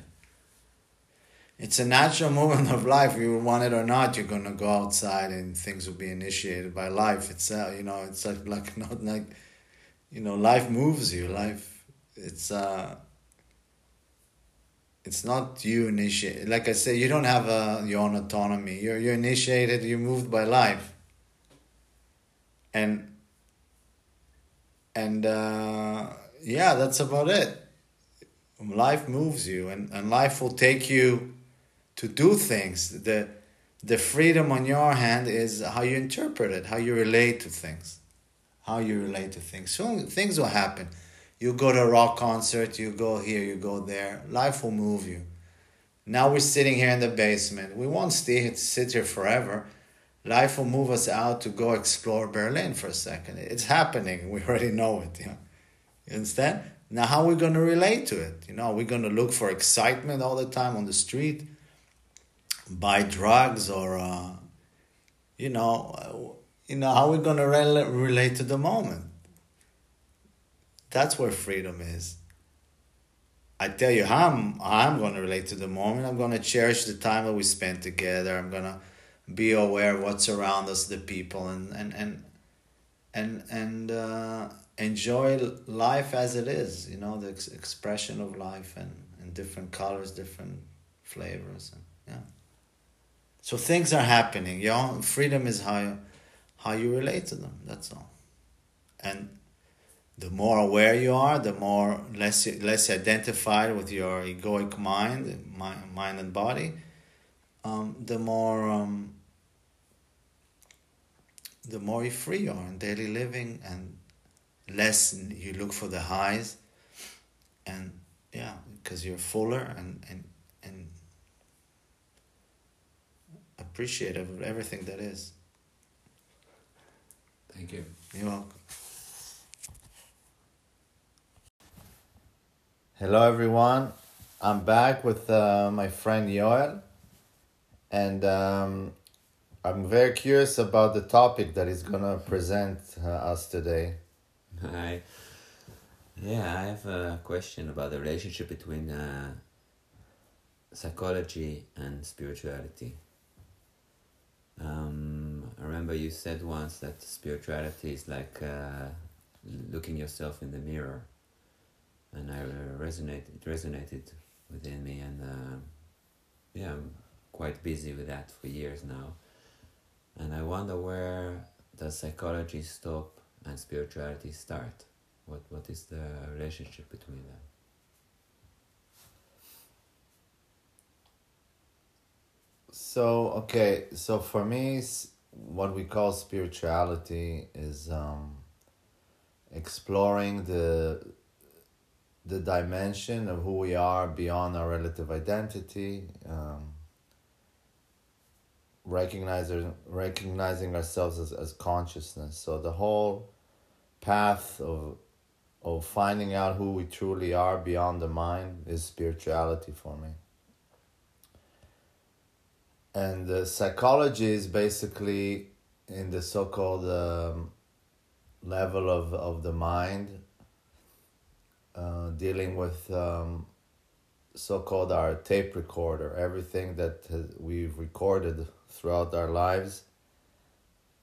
It's a natural movement of life. You want it or not, you're gonna go outside, and things will be initiated by life itself. You know, it's like like not like, you know, life moves you. Life, it's uh it's not you initiate. Like I say, you don't have a, your own autonomy. You're you're initiated. You're moved by life. And and uh, yeah, that's about it. Life moves you, and, and life will take you to do things. The the freedom on your hand is how you interpret it, how you relate to things, how you relate to things. So things will happen you go to a rock concert, you go here, you go there. Life will move you. Now we're sitting here in the basement. We won't stay sit here forever. Life will move us out to go explore Berlin for a second. It's happening. We already know it. You understand? Now, how are we going to relate to it? You know, we're we going to look for excitement all the time on the street? Buy drugs or, uh, you know, you know, how are we going to re- relate to the moment? That's where freedom is. I tell you how I'm, I'm going to relate to the moment. I'm going to cherish the time that we spent together. I'm going to be aware of what's around us, the people, and and and and and uh, enjoy life as it is. You know, the ex- expression of life and in different colors, different flavors, and yeah. So things are happening. You know, freedom is how you, how you relate to them. That's all, and the more aware you are, the more less less identified with your egoic mind, mind and body, um, the more um, the more free you are in daily living, and less you look for the highs, and yeah, because you're fuller and and and appreciative of everything that is. Thank you. You're welcome. Hello, everyone. I'm back with uh, my friend Yoel, and um, I'm very curious about the topic that he's gonna present uh, us today. Hi. Yeah, I have a question about the relationship between uh, psychology and spirituality. Um, I remember you said once that spirituality is like uh, looking yourself in the mirror and I resonated it resonated within me and uh, yeah I'm quite busy with that for years now and I wonder where does psychology stop and spirituality start what what is the relationship between them so okay so for me what we call spirituality is um, exploring the the dimension of who we are beyond our relative identity, um, recognizing recognizing ourselves as, as consciousness. So the whole path of of finding out who we truly are beyond the mind is spirituality for me. And the psychology is basically in the so called um, level of, of the mind uh, dealing with um, so-called our tape recorder, everything that has, we've recorded throughout our lives,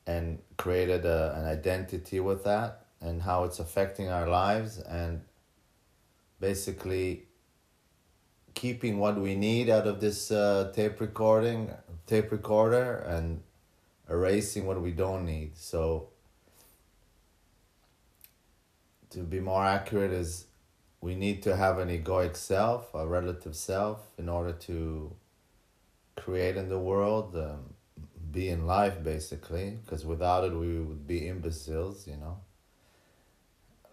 and created a, an identity with that, and how it's affecting our lives, and basically keeping what we need out of this uh, tape recording, tape recorder, and erasing what we don't need. So to be more accurate is we need to have an egoic self, a relative self, in order to create in the world, um, be in life basically, because without it we would be imbeciles, you know.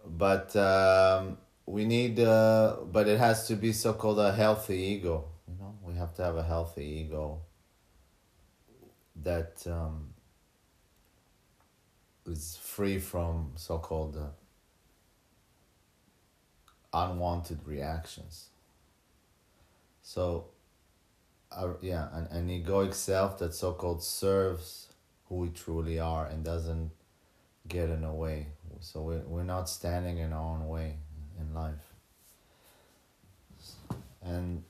But um, we need, uh, but it has to be so called a healthy ego, you know. We have to have a healthy ego that um, is free from so called. Uh, unwanted reactions. So uh, yeah, an, an egoic self that so called serves who we truly are and doesn't get in the way. So we're, we're not standing in our own way in life. And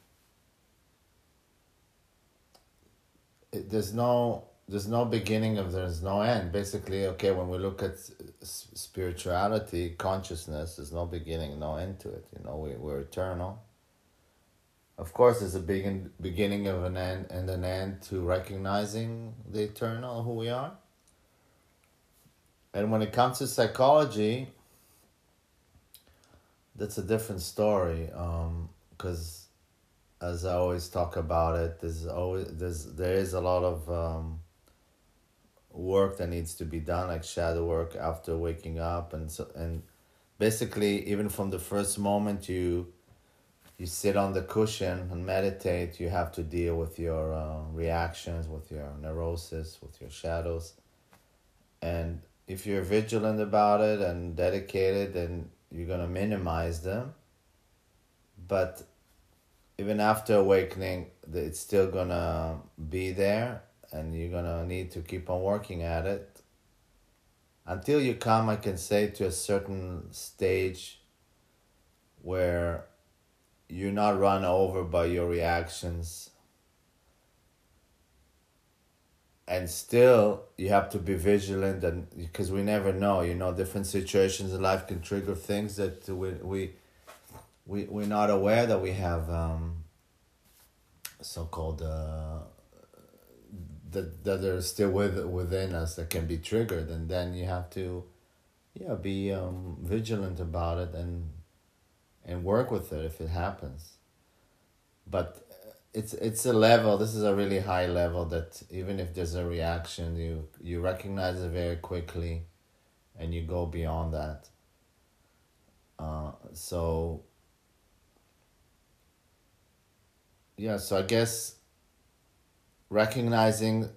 it, there's no there's no beginning of there's no end. Basically okay when we look at spirituality consciousness there's no beginning no end to it you know we, we're eternal. Of course there's a begin, beginning of an end and an end to recognizing the eternal who we are and when it comes to psychology that's a different story because um, as I always talk about it, there's always there's there is a lot of um, work that needs to be done, like shadow work after waking up, and so and basically even from the first moment you you sit on the cushion and meditate, you have to deal with your uh, reactions, with your neurosis, with your shadows, and if you're vigilant about it and dedicated, then you're gonna minimize them. But even after awakening, it's still gonna be there, and you're gonna need to keep on working at it until you come. I can say to a certain stage where you're not run over by your reactions and still you have to be vigilant and because we never know you know different situations in life can trigger things that we we we we're not aware that we have um, so-called uh, that that are still with within us that can be triggered, and then you have to, yeah, be um, vigilant about it and and work with it if it happens. But it's it's a level. This is a really high level that even if there's a reaction, you you recognize it very quickly, and you go beyond that. Uh, so yeah, so I guess recognizing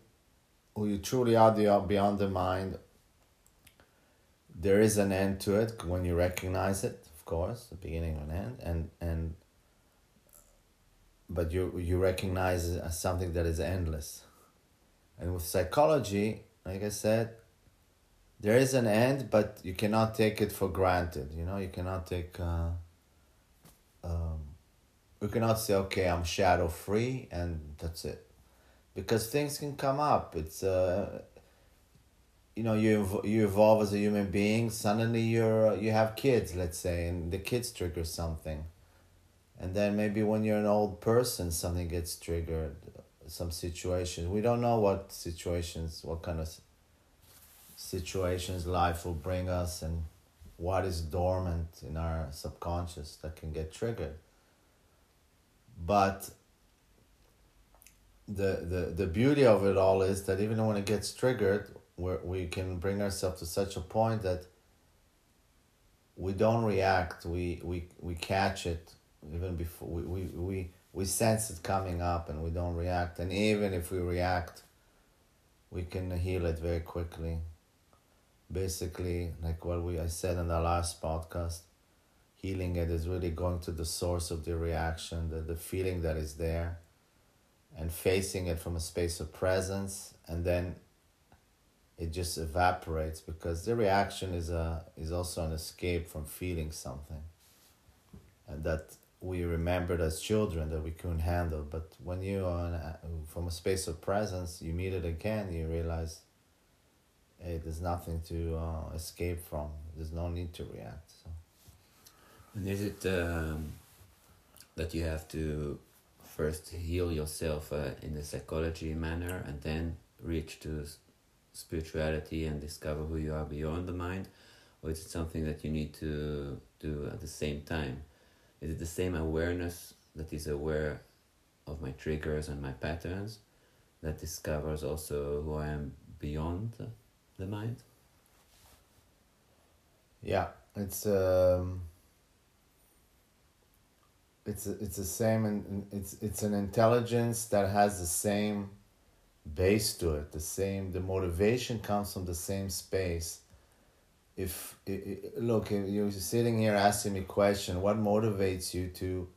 who you truly are beyond the mind, there is an end to it when you recognize it, of course, the beginning and end, and and but you you recognize as something that is endless. And with psychology, like I said, there is an end, but you cannot take it for granted. You know, you cannot take. Uh, um, we cannot say okay i'm shadow free and that's it because things can come up it's uh you know you you evolve as a human being suddenly you're you have kids let's say and the kids trigger something and then maybe when you're an old person something gets triggered some situations we don't know what situations what kind of situations life will bring us and what is dormant in our subconscious that can get triggered. But the, the, the beauty of it all is that even when it gets triggered, we we can bring ourselves to such a point that we don't react, we, we, we catch it even before we, we, we, we sense it coming up and we don't react. And even if we react, we can heal it very quickly. Basically, like what we I said in the last podcast, healing it is really going to the source of the reaction, the, the feeling that is there, and facing it from a space of presence, and then it just evaporates because the reaction is a is also an escape from feeling something, and that we remembered as children that we couldn't handle. But when you are from a space of presence, you meet it again, you realize, hey, there's nothing to uh, escape from. There's no need to react. So. And is it um, that you have to first heal yourself uh, in the psychology manner and then reach to spirituality and discover who you are beyond the mind? Or is it something that you need to do at the same time? Is it the same awareness that is aware of my triggers and my patterns that discovers also who I am beyond the mind? Yeah, it's. Um it's it's the same and it's it's an intelligence that has the same base to it the same the motivation comes from the same space if look you're sitting here asking me question what motivates you to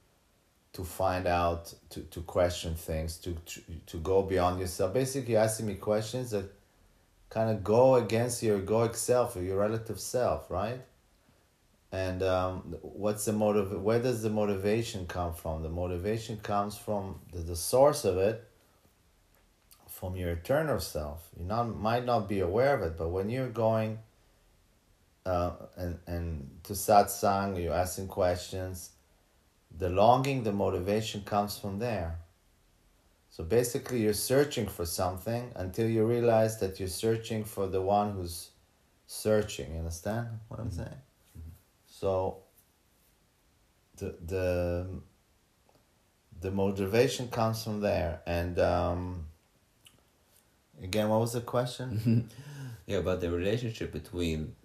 to find out to, to question things to, to to go beyond yourself? Basically asking me questions that kind of go against your egoic self or your relative self right? And um, what's the motive where does the motivation come from? The motivation comes from the, the source of it from your eternal self. You not might not be aware of it but when you're going uh, and and to satsang you're asking questions the longing, the motivation comes from there. So basically, you're searching for something until you realize that you're searching for the one who's searching. You understand what I'm mm-hmm. saying? Mm-hmm. So the the the motivation comes from there, and um, again, what was the question? yeah, about the relationship between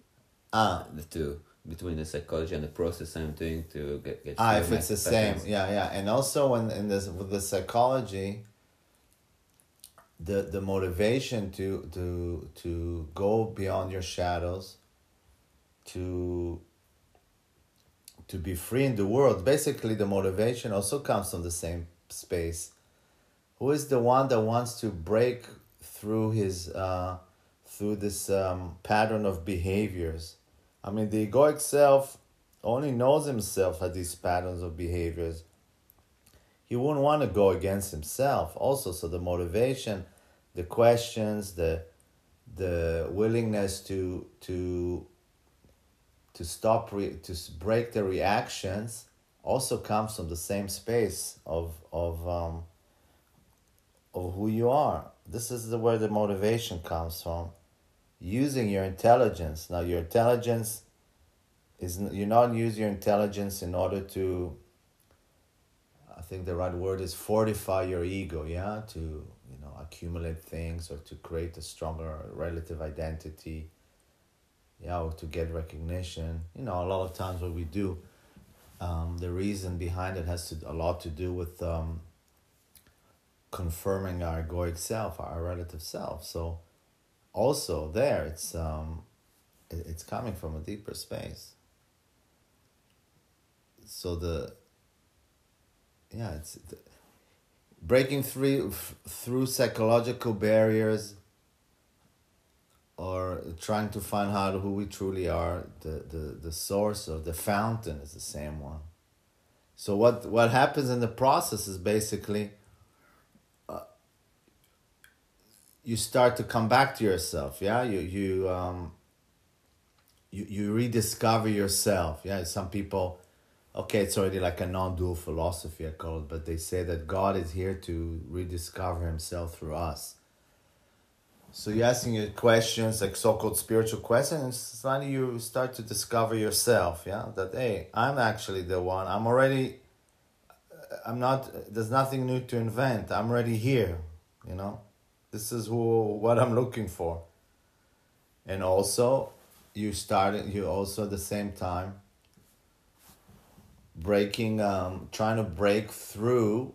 ah. the two between the psychology and the process I'm doing to get, get ah if it's the patterns. same yeah yeah and also when in this with the psychology the the motivation to to to go beyond your shadows to to be free in the world basically the motivation also comes from the same space who is the one that wants to break through his uh, through this um, pattern of behaviors I mean, the egoic self only knows himself at these patterns of behaviors. He wouldn't want to go against himself also. So the motivation, the questions, the the willingness to to to stop re, to break the reactions also comes from the same space of of um, of who you are. This is the where the motivation comes from using your intelligence. Now, your intelligence is you're not using your intelligence in order to. I think the right word is fortify your ego. Yeah, to you know accumulate things or to create a stronger relative identity. Yeah, or to get recognition. You know, a lot of times what we do. Um, the reason behind it has to, a lot to do with um, confirming our egoic self, our relative self. So, also there it's um it's coming from a deeper space. So the yeah it's the, breaking through through psychological barriers or trying to find out who we truly are the, the, the source of the fountain is the same one. So what what happens in the process is basically you start to come back to yourself yeah? You you um you, you rediscover yourself yeah? Some people okay it's already like a non-dual philosophy i call it but they say that god is here to rediscover himself through us. So you're asking your questions like so-called spiritual questions and suddenly you start to discover yourself yeah? That hey i'm actually the one. I'm already i'm not there's nothing new to invent. I'm already here you know this is who what I'm looking for. And also, you started. You also at the same time breaking, um, trying to break through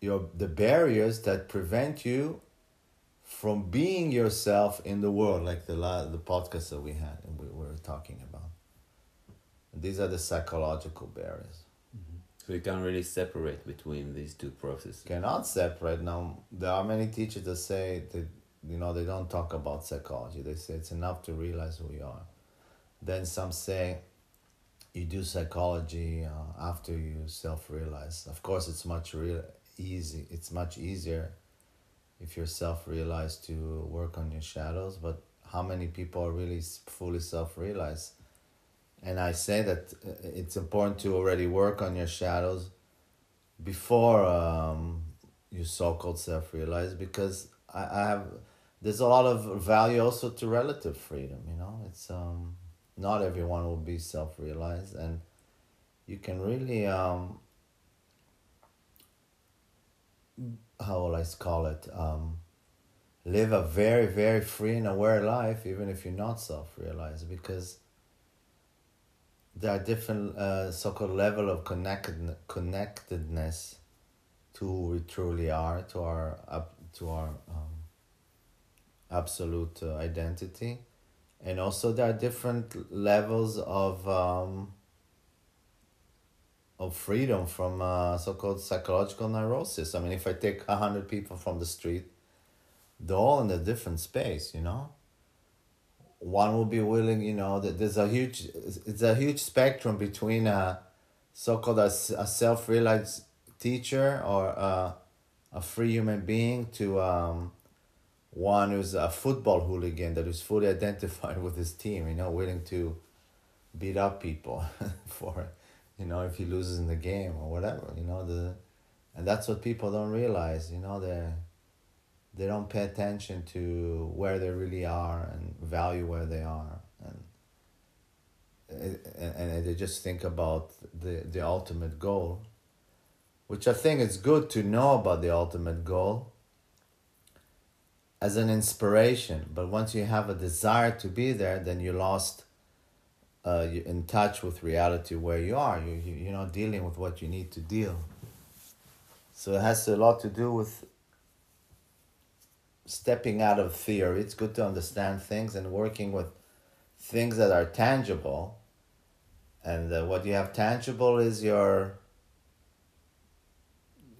your the barriers that prevent you from being yourself in the world, like the the podcast that we had and we were talking about. These are the psychological barriers. So you can't really separate between these two processes. Cannot separate. Now there are many teachers that say that you know they don't talk about psychology. They say it's enough to realize who you are. Then some say you do psychology uh, after you self realize. Of course, it's much real easy. It's much easier if you're self realized to work on your shadows. But how many people are really fully self realized? And I say that uh, it's important to already work on your shadows before um, you so-called self-realize because I, I have there's a lot of value also to relative freedom you know? It's um not everyone will be self-realized and you can really um how will I call it? Um live a very very free and aware life even if you're not self-realized because there are different uh, so-called level of connected connectedness to who we truly are, to our up to our um, absolute uh, identity, and also there are different levels of um, of freedom from uh, so-called psychological neurosis. I mean, if I take a hundred people from the street, they're all in a different space, you know. One will be willing, you know, that there's a huge, it's a huge spectrum between a so-called a, a self-realized teacher or a, a free human being to um, one who's a football hooligan that is fully identified with his team, you know, willing to beat up people for you know, if he loses in the game or whatever, you know, the and that's what people don't realize, you know, they they don't pay attention to where they really are and value where they are and and, and they just think about the the ultimate goal which I think is good to know about the ultimate goal as an inspiration but once you have a desire to be there then you lost uh, in touch with reality where you are. You, you, you're not dealing with what you need to deal. So it has a lot to do with stepping out of theory. It's good to understand things and working with things that are tangible. And uh, what you have tangible is your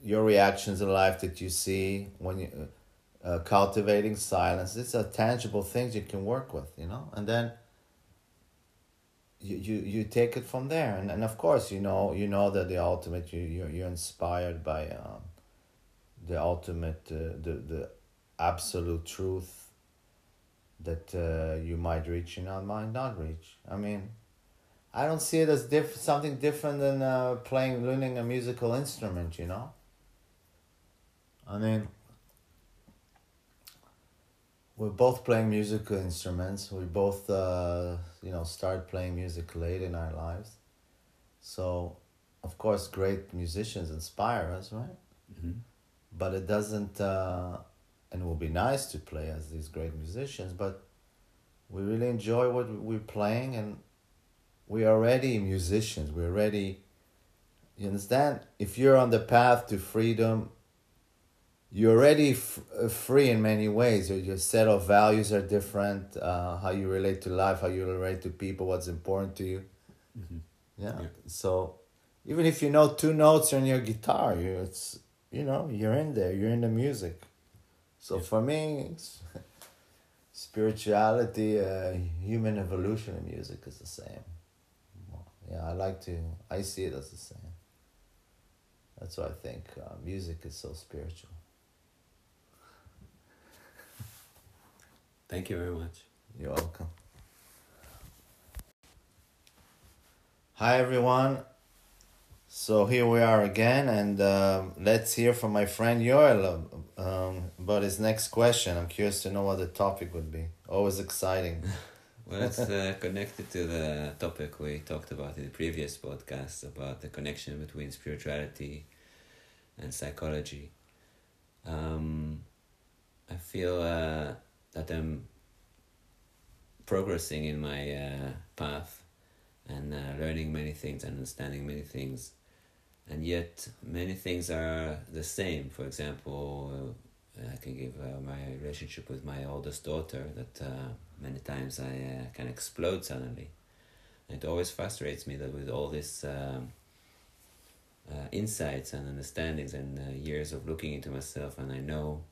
your reactions in life that you see when you uh, cultivating silence. It's a tangible things you can work with, you know. And then you, you you take it from there and, and of course you know you know that the ultimate you you're, you're inspired by um, the ultimate uh, the the absolute truth that uh, you might reach and not might not reach i mean i don't see it as diff- something different than uh, playing learning a musical instrument you know i mean we're both playing musical instruments. We both, uh, you know, start playing music late in our lives. So, of course, great musicians inspire us, right? Mm-hmm. But it doesn't, uh, and it will be nice to play as these great musicians, but we really enjoy what we're playing and we are already musicians. We're already, you understand? If you're on the path to freedom, you're already f- uh, free in many ways. Your, your set of values are different. Uh, how you relate to life, how you relate to people, what's important to you. Mm-hmm. Yeah. yeah. So even if you know two notes on your guitar, you it's you know you're in there. You're in the music. So yeah. for me, spirituality, uh, human evolution in music is the same. Yeah, I like to. I see it as the same. That's why I think uh, music is so spiritual. Thank you very much. You're welcome. Hi, everyone. So here we are again, and uh, let's hear from my friend Yoel um, about his next question. I'm curious to know what the topic would be. Always exciting. well, it's uh, connected to the topic we talked about in the previous podcast about the connection between spirituality and psychology. Um, I feel uh, that I'm progressing in my uh, path and uh, learning many things, and understanding many things, and yet many things are the same. For example, uh, I can give uh, my relationship with my oldest daughter that uh, many times I uh, can explode suddenly. It always frustrates me that with all this. Um, uh, insights and understandings and uh, years of looking into myself, and I know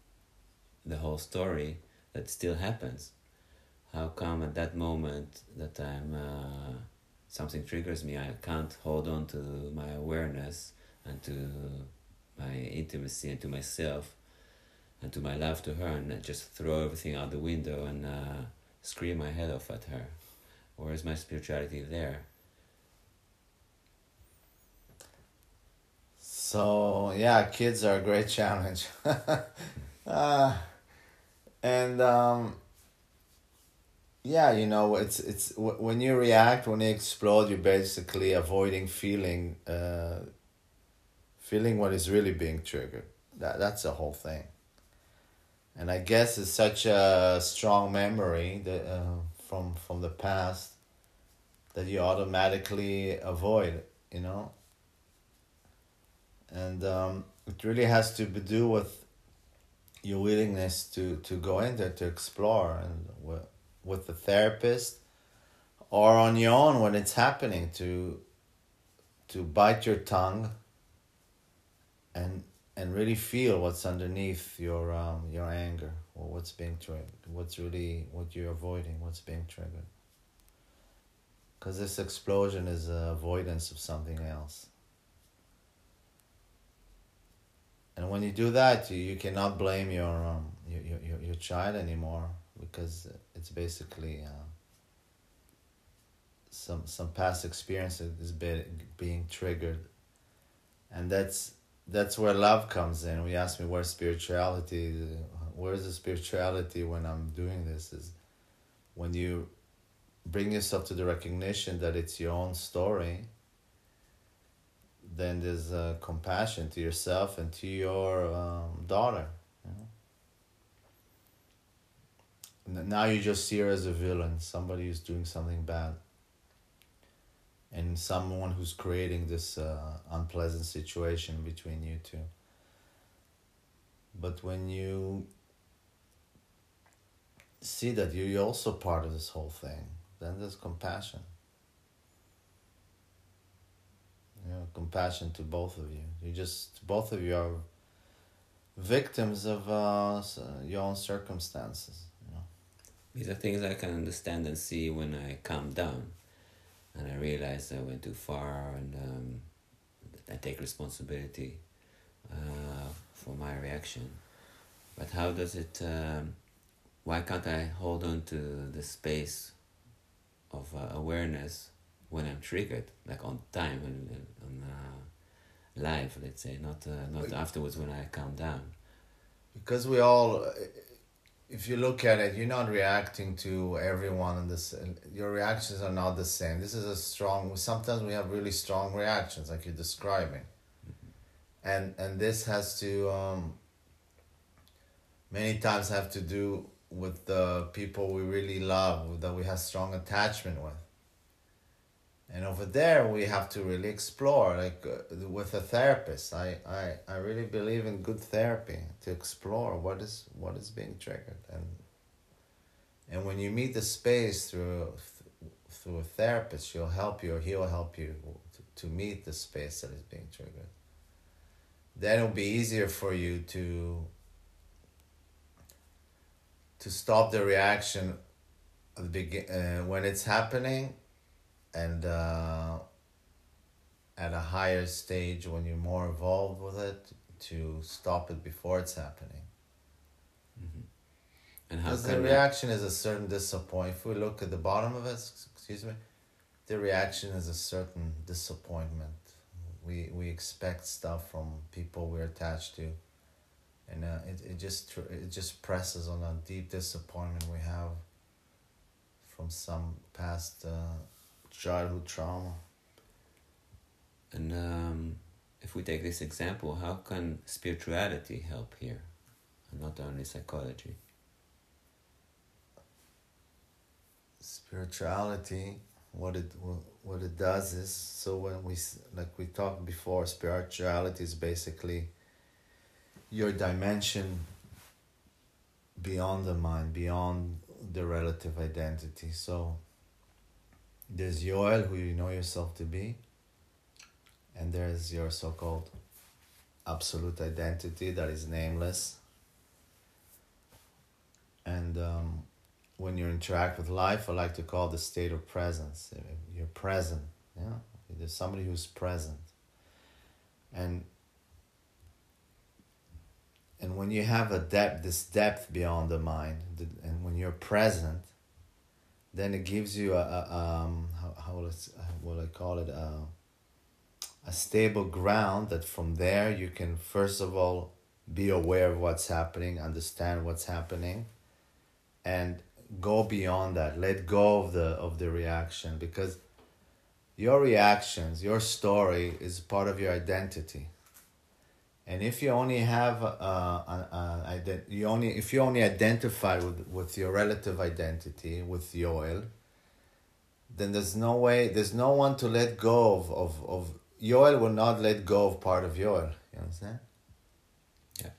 the whole story that still happens. How come at that moment that I'm something triggers me, I can't hold on to my awareness and to my intimacy and to myself and to my love to her and just throw everything out the window and uh, scream my head off at her? Where is my spirituality there? So yeah, kids are a great challenge. uh, and um, yeah, you know, it's it's when you react, when you explode, you're basically avoiding feeling, uh, feeling what is really being triggered. That that's the whole thing. And I guess it's such a strong memory that uh, from from the past that you automatically avoid, you know. And um, it really has to do with your willingness to to go in there to explore and with, with the therapist or on your own when it's happening to to bite your tongue and and really feel what's underneath your um, your anger or what's being triggered, what's really what you're avoiding, what's being triggered. Because this explosion is avoidance of something else. And when you do that, you, you cannot blame your, um, your, your, your child anymore because it's basically uh, some some past experience is be, being triggered, and that's that's where love comes in. We ask me where's spirituality, where's the spirituality when I'm doing this? Is when you bring yourself to the recognition that it's your own story. Then there's uh, compassion to yourself and to your um, daughter. You know? Now you just see her as a villain, somebody who's doing something bad and someone who's creating this uh, unpleasant situation between you two. But when you see that you're also part of this whole thing, then there's compassion. You know, compassion to both of you. You just, both of you are victims of uh, your own circumstances. These are things I can understand and see when I calm down and I realize I went too far and um, I take responsibility uh, for my reaction. But how does it, um, why can't I hold on to the space of uh, awareness when I'm triggered, like on time, and on uh, live, let's say, not, uh, not afterwards when I calm down? Because we all, if you look at it, you're not reacting to everyone in this. Your reactions are not the same. This is a strong. Sometimes we have really strong reactions, like you're describing, mm-hmm. and and this has to um, many times have to do with the people we really love that we have strong attachment with and over there we have to really explore like uh, with a therapist. I, I i really believe in good therapy to explore what is what is being triggered. And and when you meet the space through through a therapist she'll help you or he'll help you to, to meet the space that is being triggered. Then it'll be easier for you to to stop the reaction at the begin uh, when it's happening and uh, at a higher stage when you're more involved with it to stop it before it's happening. Mm-hmm. And how because the reaction is a certain disappointment. If we look at the bottom of it, excuse me, the reaction is a certain disappointment. We we expect stuff from people we're attached to, and uh, it it just it just presses on a deep disappointment we have from some past. Uh, childhood trauma. And um, if we take this example, how can spirituality help here, and not only psychology? Spirituality, what it what it does is so when we like we talked before, spirituality is basically your dimension beyond the mind, beyond the relative identity. So there's Yoel, who you know yourself to be, and there's your so called absolute identity that is nameless. And um, when you interact with life, I like to call the state of presence. You're present, yeah. There's somebody who's present, and and when you have a depth, this depth beyond the mind, and when you're present, then it gives you a, a um, how, how will, it, will I call it a, a stable ground that from there you can first of all be aware of what's happening, understand what's happening, and go beyond that. Let go of the of the reaction because your reactions, your story is part of your identity. And if you only have uh, uh, ident- you only if you only identify with with your relative identity with Yoel, then there's no way there's no one to let go of of of Yoel will not let go of part of Yoel. You understand? Yeah.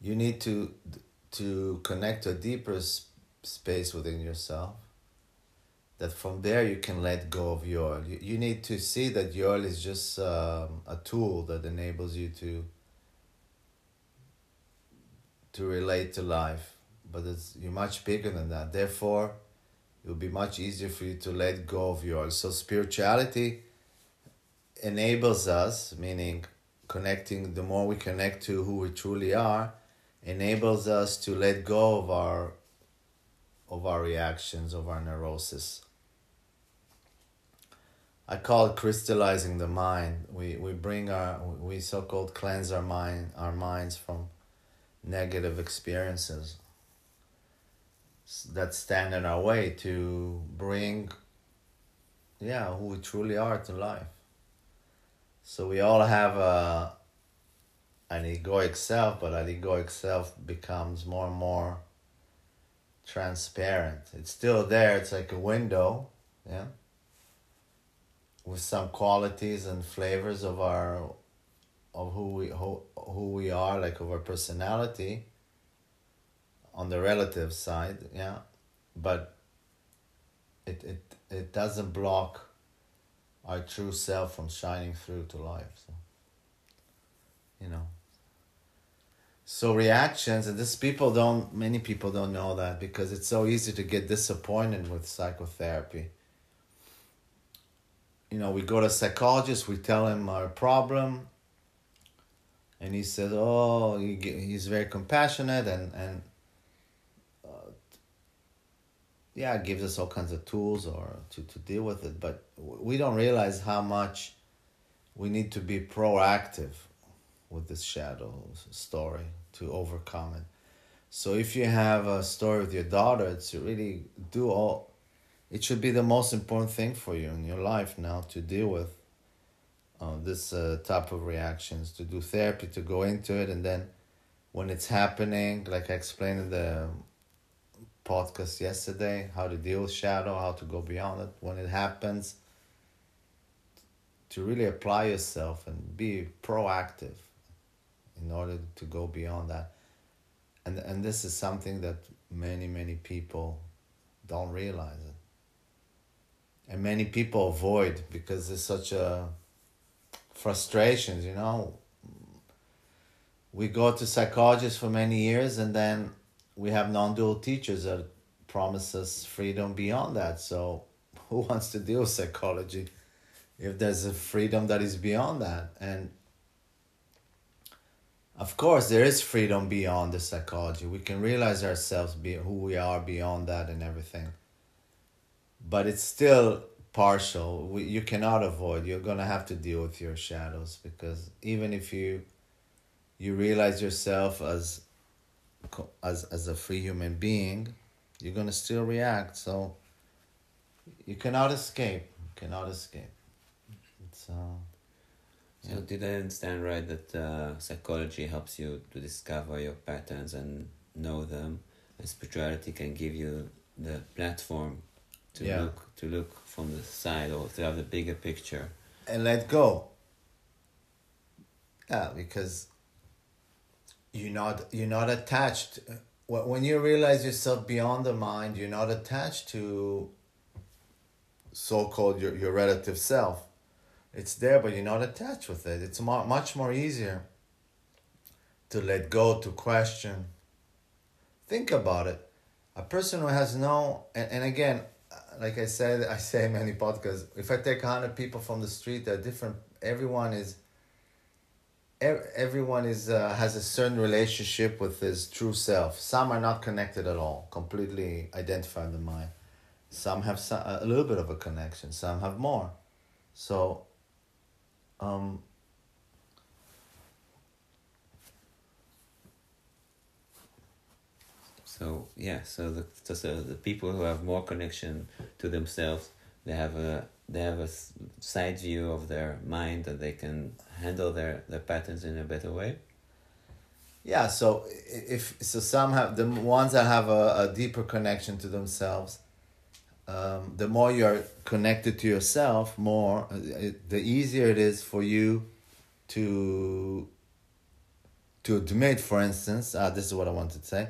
You need to to connect to a deeper space within yourself that from there you can let go of Yoel. You, you need to see that Yoel is just um, a tool that enables you to to relate to life, but it's, you're much bigger than that. Therefore, it will be much easier for you to let go of yours. So spirituality enables us, meaning connecting. The more we connect to who we truly are, enables us to let go of our of our reactions, of our neurosis. I call it crystallizing the mind. We we bring our we so called cleanse our mind our minds from negative experiences that stand in our way to bring yeah who we truly are to life. So we all have a an egoic self, but that egoic self becomes more and more transparent. It's still there. It's like a window, yeah, with some qualities and flavors of our of who we who, who we are, like of our personality. On the relative side, yeah, but it it it doesn't block our true self from shining through to life. So, you know. So reactions, and this people don't, many people don't know that because it's so easy to get disappointed with psychotherapy. You know, we go to psychologists, we tell him our problem, and he says, "Oh, he, he's very compassionate and and uh, yeah, gives us all kinds of tools or to to deal with it." But we don't realize how much we need to be proactive with this shadow story to overcome it. So if you have a story with your daughter, it's really do all. It should be the most important thing for you in your life now to deal with uh, this uh, type of reactions, to do therapy, to go into it, and then when it's happening, like I explained in the podcast yesterday, how to deal with shadow, how to go beyond it when it happens, to really apply yourself and be proactive in order to go beyond that. And, and this is something that many, many people don't realize it. And many people avoid because there's such a frustrations, you know. We go to psychologists for many years and then we have non-dual teachers that promise us freedom beyond that. So who wants to deal with psychology if there's a freedom that is beyond that? And of course there is freedom beyond the psychology we can realize ourselves be who we are beyond that and everything but it's still partial you cannot avoid you're to have to deal with your shadows because even if you you realize yourself as as as a free human being you're to still react. So you cannot escape you cannot escape. It's uh so did I understand right that uh, psychology helps you to discover your patterns and know them, and spirituality can give you the platform to Yeah. look to look from the side or to have the bigger picture. and let go. Yeah, because you're not you're not attached. When you realize yourself beyond the mind, you're not attached to so-called your, your relative self. It's there, but you're not attached with it. It's mu- much more easier to let go, to question. Think about it. A person who has no, and, and again, like I said, I say many podcasts, if I take 100 people from the street, they're different. Everyone is, ev- everyone is uh, has a certain relationship with his true self. Some are not connected at all, completely identified in the mind. Some have some, a little bit of a connection. Some have more. So, um, So yeah, so the so, the people who have more connection to themselves, they have a they have a side view of their mind that they can handle their, their patterns in a better way. Yeah, so if so, some have the ones that have a, a deeper connection to themselves. Um, the more you're connected to yourself, more uh, it, the easier it is for you to to admit. For instance, uh, this is what I wanted to say.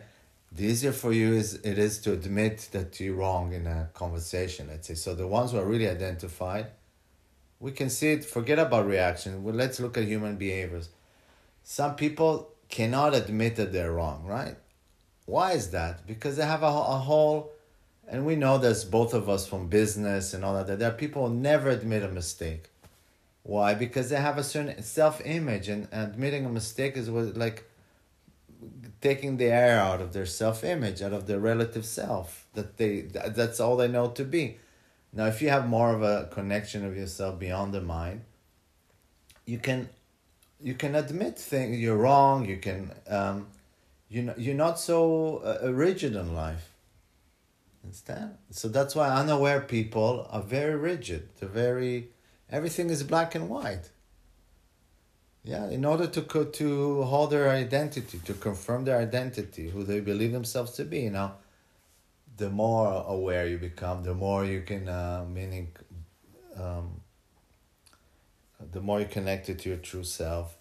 The easier for you is it is to admit that you're wrong in a conversation let's say. So the ones who are really identified we can see it forget about reaction. Well, let's look at human behaviors. Some people cannot admit that they're wrong right? Why is that? Because they have a, a whole and we know there's both of us from business and all that there are people who never admit a mistake. Why? Because they have a certain self-image and admitting a mistake is what like taking the air out of their self-image out of their relative self that they that's all they know to be. Now if you have more of a connection of yourself beyond the mind you can you can admit things you're wrong you can um, you know you're not so uh, rigid in life. Understand? So that's why unaware people are very rigid. They're very everything is black and white yeah, in order to to hold their identity, to confirm their identity, who they believe themselves to be. You know, the more aware you become, the more you can, uh, meaning, um, the more you connected to your true self.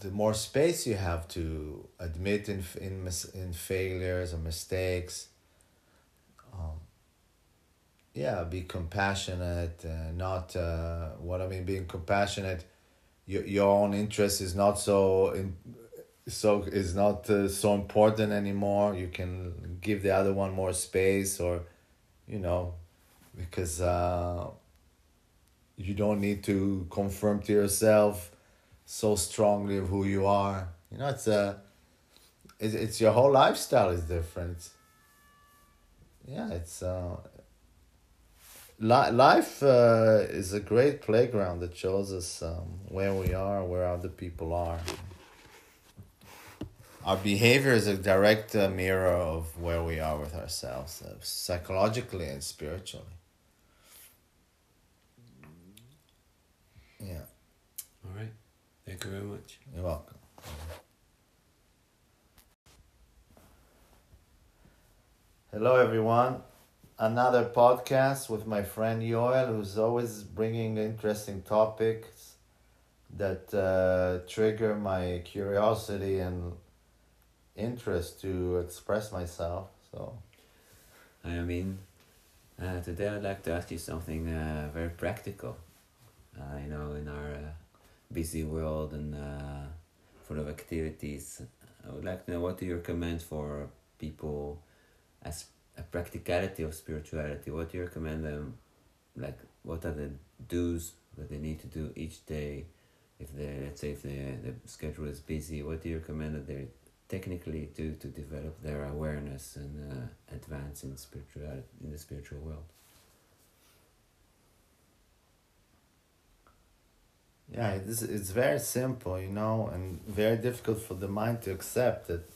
The more space you have to admit in in mis- in failures or mistakes. Yeah be compassionate uh, not uh, what i mean being compassionate your, your own interest is not so in, so is not uh, so important anymore. You can give the other one more space or you know because uh, you don't need to confirm to yourself so strongly of who you are. You know it's a uh, it's, it's your whole lifestyle is different. Yeah it's uh li- life uh, is a great playground that shows us um, where we are, where other people are. Our behavior is a direct uh, mirror of where we are with ourselves, uh, psychologically and spiritually. Yeah. All right. Thank you very much. You're welcome. Hello, everyone another podcast with my friend Yoel, who's always bringing interesting topics that uh, trigger my curiosity and interest to express myself. So, I mean, uh, today I'd like to ask you something uh, very practical. Uh, you know, in our uh, busy world and uh, full of activities, I would like to know what do you recommend for people as a practicality of spirituality. What do you recommend them? Like, what are the do's that they need to do each day? If they, let's say, if the the schedule is busy, what do you recommend that they technically do to develop their awareness and uh, advance in spirituality in the spiritual world? Yeah, it's it's very simple, you know, and very difficult for the mind to accept that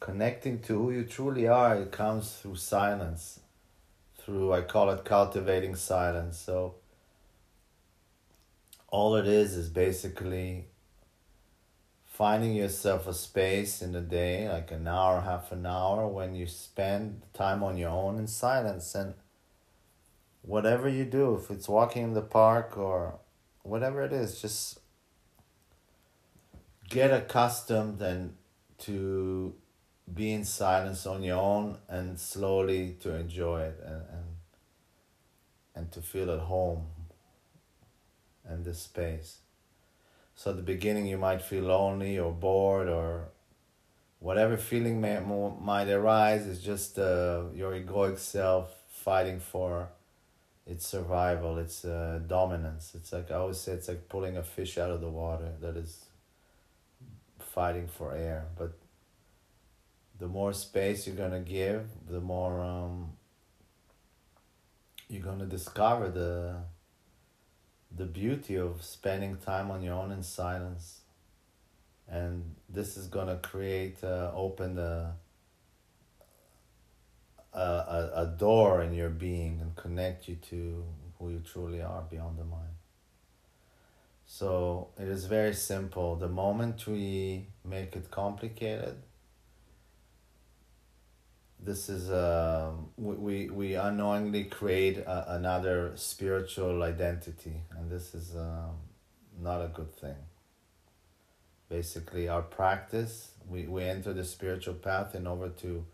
connecting to who you truly are, it comes through silence. Through, I call it cultivating silence. So, all it is is basically finding yourself a space in the day, like an hour, half an hour, when you spend time on your own in silence. And whatever you do, if it's walking in the park or whatever it is, just get accustomed and to be in silence on your own and slowly to enjoy it and, and, and to feel at home in this space. So at the beginning you might feel lonely or bored or whatever feeling may, might arise is just uh, your egoic self fighting for its survival, its uh, dominance. It's like I always say, it's like pulling a fish out of the water that is fighting for air. But the more space you're gonna give, the more um, you're gonna discover the the beauty of spending time on your own in silence, and this is gonna create uh, open the a, a, a door in your being and connect you to who you truly are beyond the mind. So it is very simple. The moment we make it complicated, this is uh, we, we unknowingly create a, another spiritual identity and this is uh, not a good thing basically our practice. We we enter the spiritual path in order to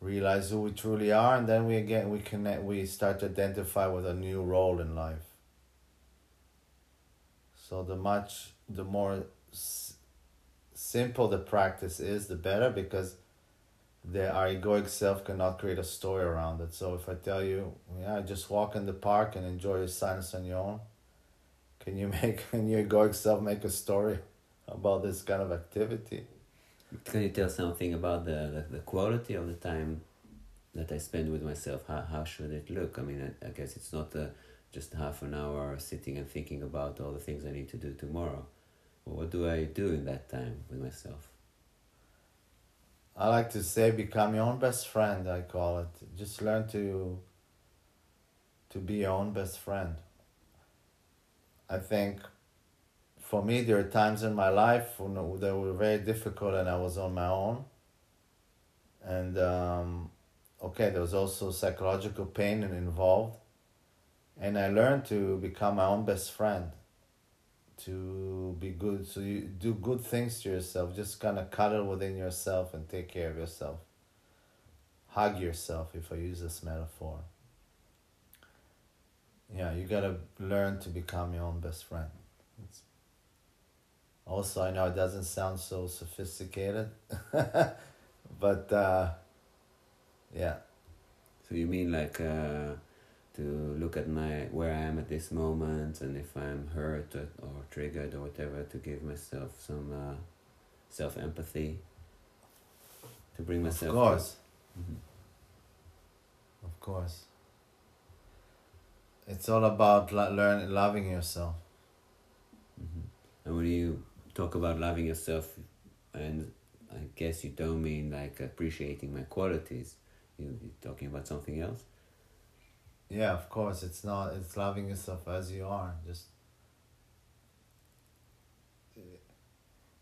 realize who we truly are, and then we again we connect. We start to identify with a new role in life. So the much the more s- simple the practice is, the better because the our egoic self cannot create a story around it. So if I tell you, yeah, just walk in the park and enjoy your silence on your own, can you make can your egoic self make a story about this kind of activity? Can you tell something about the, the, the quality of the time that I spend with myself? How, how should it look? I mean, I, I guess it's not uh, just half an hour sitting and thinking about all the things I need to do tomorrow. Well, what do I do in that time with myself? I like to say become your own best friend, I call it. Just learn to to be your own best friend. I think for me there are times in my life when they were very difficult and I was on my own. And um, okay, there was also psychological pain involved. And I learned to become my own best friend to be good so you do good things to yourself. Just kind of cuddle within yourself and take care of yourself. Hug yourself if i use this metaphor. Yeah you gotta learn to become your own best friend. It's also i know it doesn't sound so sophisticated but uh, yeah. So you mean like uh, to look at my where I am at this moment, and if I'm hurt or, or triggered or whatever, to give myself some uh, self empathy, to bring myself. of course Mhm. of course it's all about lo- learn loving yourself Mhm. And when you talk about loving yourself, and I guess you don't mean like appreciating my qualities. You, you're talking about something else. Yeah, of course. It's not. It's loving yourself as you are. Just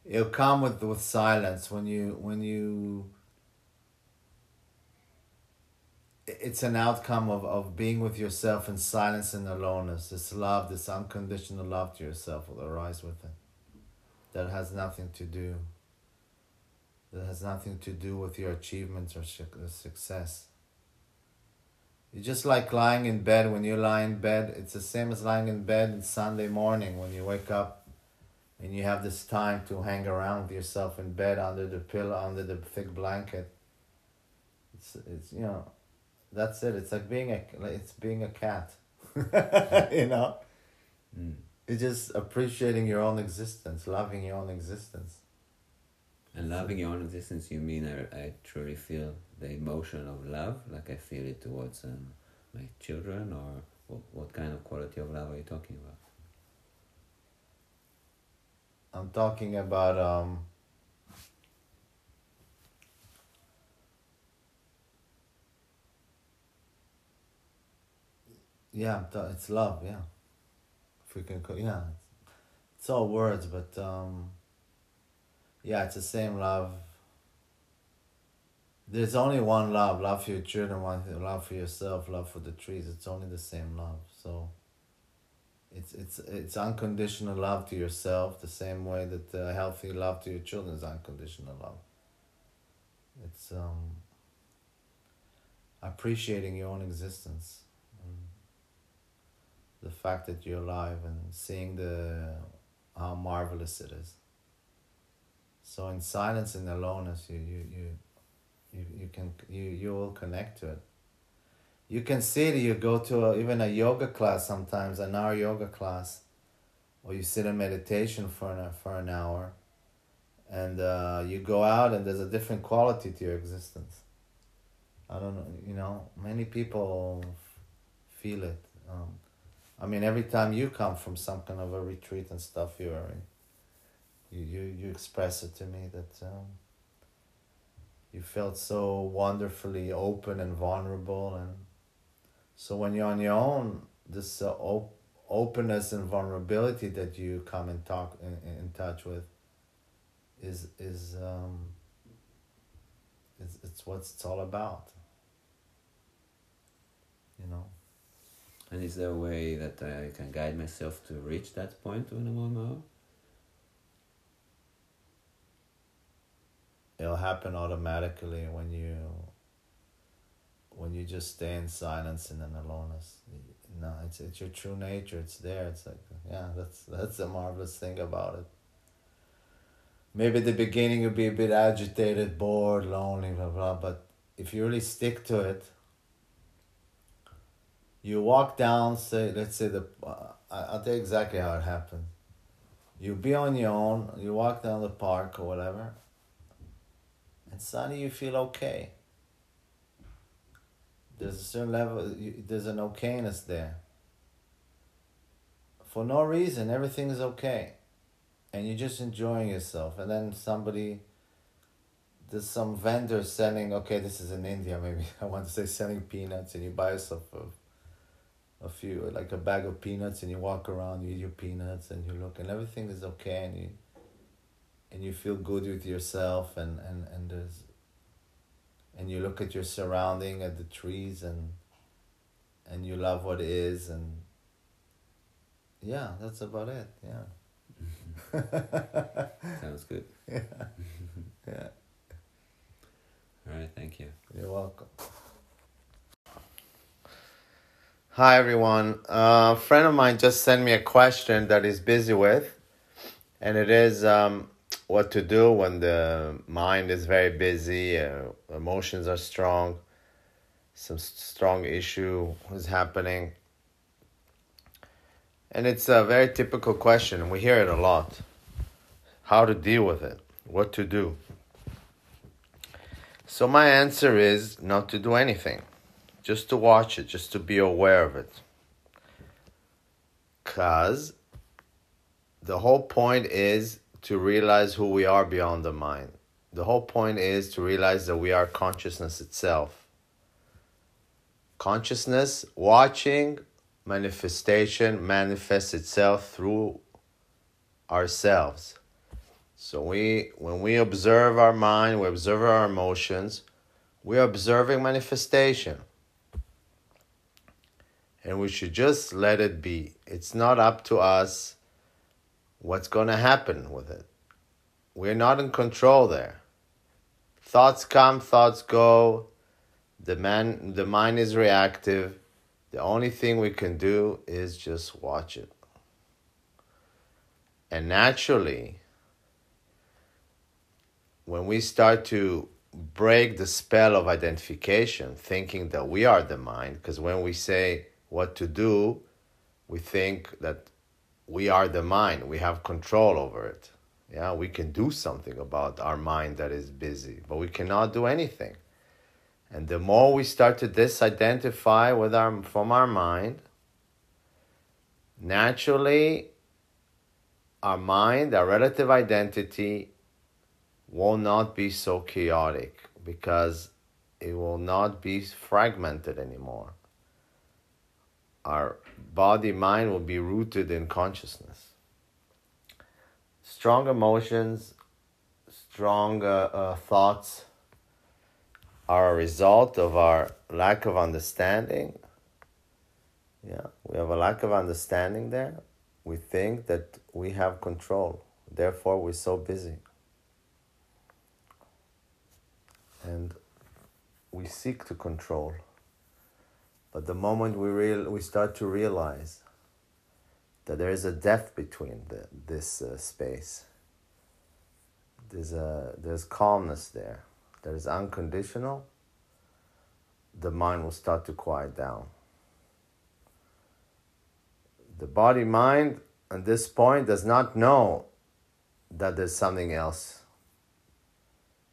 it'll come with with silence when you when you. It's an outcome of, of being with yourself in silence and aloneness. This love, this unconditional love to yourself will arise with it. That has nothing to do. That has nothing to do with your achievements or success. It's just like lying in bed. When you lie in bed, it's the same as lying in bed on Sunday morning when you wake up and you have this time to hang around with yourself in bed under the pillow, under the thick blanket. It's, it's you know, that's it. It's like being a, it's being a cat, you know? Mm. It's just appreciating your own existence, loving your own existence. And loving your own existence, you mean I, I truly feel the emotion of love, like I feel it towards um, my children, or what, what kind of quality of love are you talking about? I'm talking about um yeah it's love yeah if we can yeah it's all words but um yeah it's the same love there's only one love love for your children one love for yourself love for the trees. It's only the same love. So it's it's it's unconditional love to yourself the same way that uh, healthy love to your children is unconditional love. It's um appreciating your own existence the fact that you're alive and seeing the how marvelous it is. So in silence and aloneness you you you you, you can you you will connect to it. You can see it you go to a, even a yoga class sometimes an hour yoga class or you sit in meditation for an, for an hour and uh, you go out and there's a different quality to your existence. I don't know you know many people feel it um, i mean every time you come from some kind of a retreat and stuff you're you, you, you express it to me that um, you felt so wonderfully open and vulnerable and so when you're on your own, this uh, op- openness and vulnerability that you come and talk in, in touch with is is um, it's, it's what it's all about. You know. And is there a way that I can guide myself to reach that point when I'm on my own? They'll happen automatically when you when you just stay in silence and in aloneness. No, it's it's your true nature. It's there. It's like yeah, that's that's the marvelous thing about it. Maybe at the beginning you'll be a bit agitated, bored, lonely, blah blah. But if you really stick to it, you walk down. Say, let's say the. Uh, I'll tell you exactly how it happened. You be on your own. You walk down the park or whatever, and suddenly you feel okay. There's a certain level. There's an okayness there. For no reason, everything is okay, and you're just enjoying yourself. And then somebody. There's some vendor selling. Okay, this is in India. Maybe I want to say selling peanuts, and you buy yourself a, a few, like a bag of peanuts, and you walk around. You eat your peanuts, and you look, and everything is okay, and you. And you feel good with yourself, and and and there's and you look at your surrounding at the trees and and you love what is and yeah that's about it yeah. Sounds good. Yeah. Yeah. All right thank you. You're welcome. Hi everyone. Uh, a friend of mine just sent me a question that he's busy with and it is um, what to do when the mind is very busy, uh, emotions are strong, some strong issue is happening. And it's a very typical question. We hear it a lot. How to deal with it, what to do. So, my answer is not to do anything, just to watch it, just to be aware of it. Because the whole point is to realize who we are beyond the mind. The whole point is to realize that we are consciousness itself. Consciousness, watching manifestation manifests itself through ourselves. So we when we observe our mind, we observe our emotions, we're observing manifestation. And we should just let it be. It's not up to us what's going to happen with it. We're not in control there. Thoughts come, thoughts go. The man, the mind is reactive. The only thing we can do is just watch it. And naturally, when we start to break the spell of identification, thinking that we are the mind, because when we say what to do, we think that we are the mind. We have control over it. Yeah, we can do something about our mind that is busy, but we cannot do anything. And the more we start to disidentify with our from our mind, naturally our mind, our relative identity will not be so chaotic because it will not be fragmented anymore. Our body mind will be rooted in consciousness. Strong emotions, strong uh, uh, thoughts are a result of our lack of understanding. Yeah, we have a lack of understanding there. We think that we have control, therefore, we're so busy. And we seek to control. But the moment we real we start to realize that there is a depth between the, this uh, space, there's a there's calmness there. There is unconditional. The mind will start to quiet down. The body mind at this point does not know that there's something else.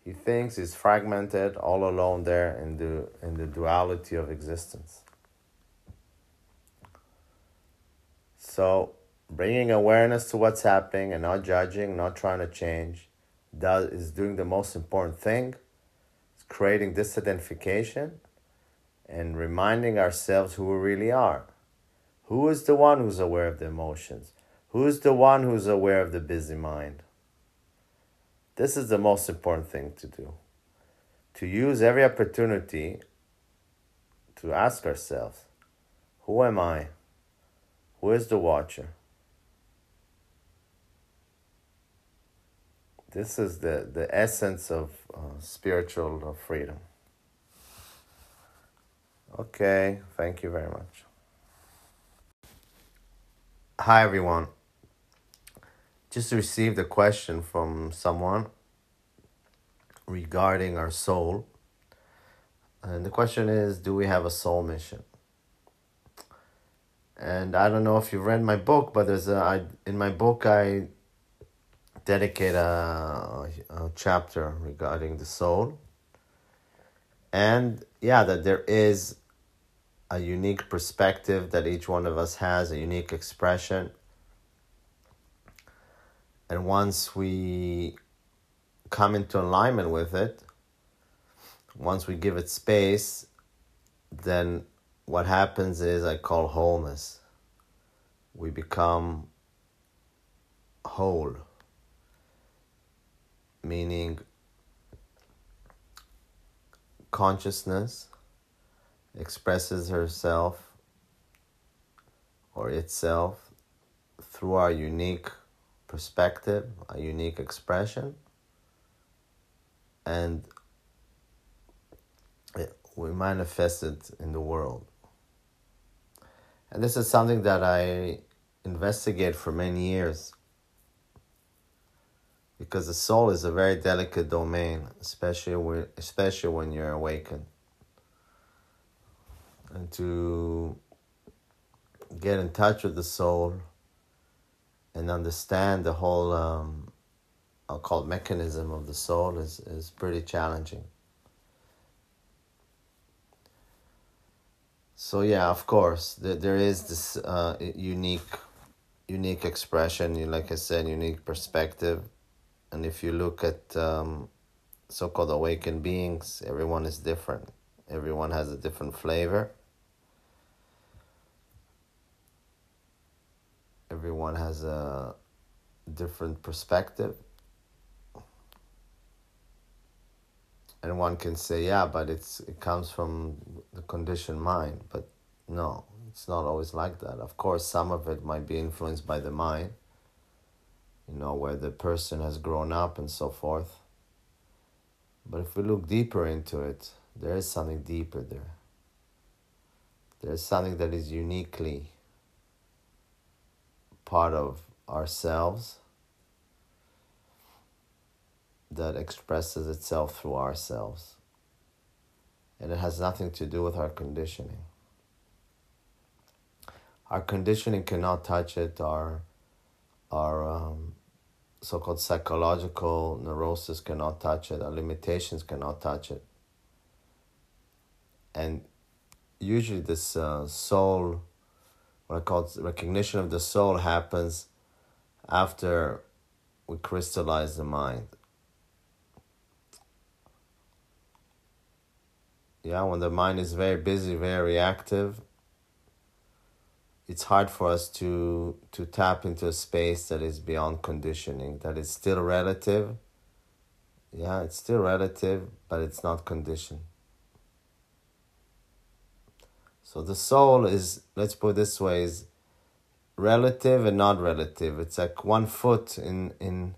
He thinks he's fragmented, all alone there in the in the duality of existence. So, bringing awareness to what's happening and not judging, not trying to change, does is doing the most important thing. It's creating disidentification and reminding ourselves who we really are. Who is the one who's aware of the emotions? Who is the one who's aware of the busy mind? This is the most important thing to do. To use every opportunity to ask ourselves, who am I? Where's the watcher? this is the, the essence of uh, spiritual freedom. Okay, thank you very much. Hi, everyone. Just received a question from someone regarding our soul. And the question is Do we have a soul mission? And I don't know if you read my book, but there's a I, in my book I dedicate a, a chapter regarding the soul. And yeah, that there is a unique perspective that each one of us has, a unique expression. And once we come into alignment with it, once we give it space, then what happens is I call wholeness. We become whole, meaning consciousness expresses herself or itself through our unique perspective, a unique expression, and we manifest it in the world. And this is something that I investigate for many years because the soul is a very delicate domain, especially when, especially when you're awakened. And to get in touch with the soul and understand the whole, um, call mechanism of the soul is, is pretty challenging. So yeah, of course, there, there is this uh, unique, unique expression. Like I said, unique perspective, and if you look at um, so-called awakened beings, everyone is different. Everyone has a different flavor. Everyone has a different perspective. And one can say yeah but it's it comes from the conditioned mind. But no it's not always like that. Of course some of it might be influenced by the mind you know where the person has grown up and so forth. But if we look deeper into it there is something deeper there. There's something that is uniquely part of ourselves that expresses itself through ourselves. And it has nothing to do with our conditioning. Our conditioning cannot touch it, our, our um, so called psychological neurosis cannot touch it, our limitations cannot touch it. And usually, this uh, soul, what I call recognition of the soul, happens after we crystallize the mind yeah when the mind is very busy very reactive it's hard for us to to tap into a space that is beyond conditioning that is still relative. Yeah it's still relative but it's not conditioned. So the soul is let's put this way is relative and not relative. It's like one foot in in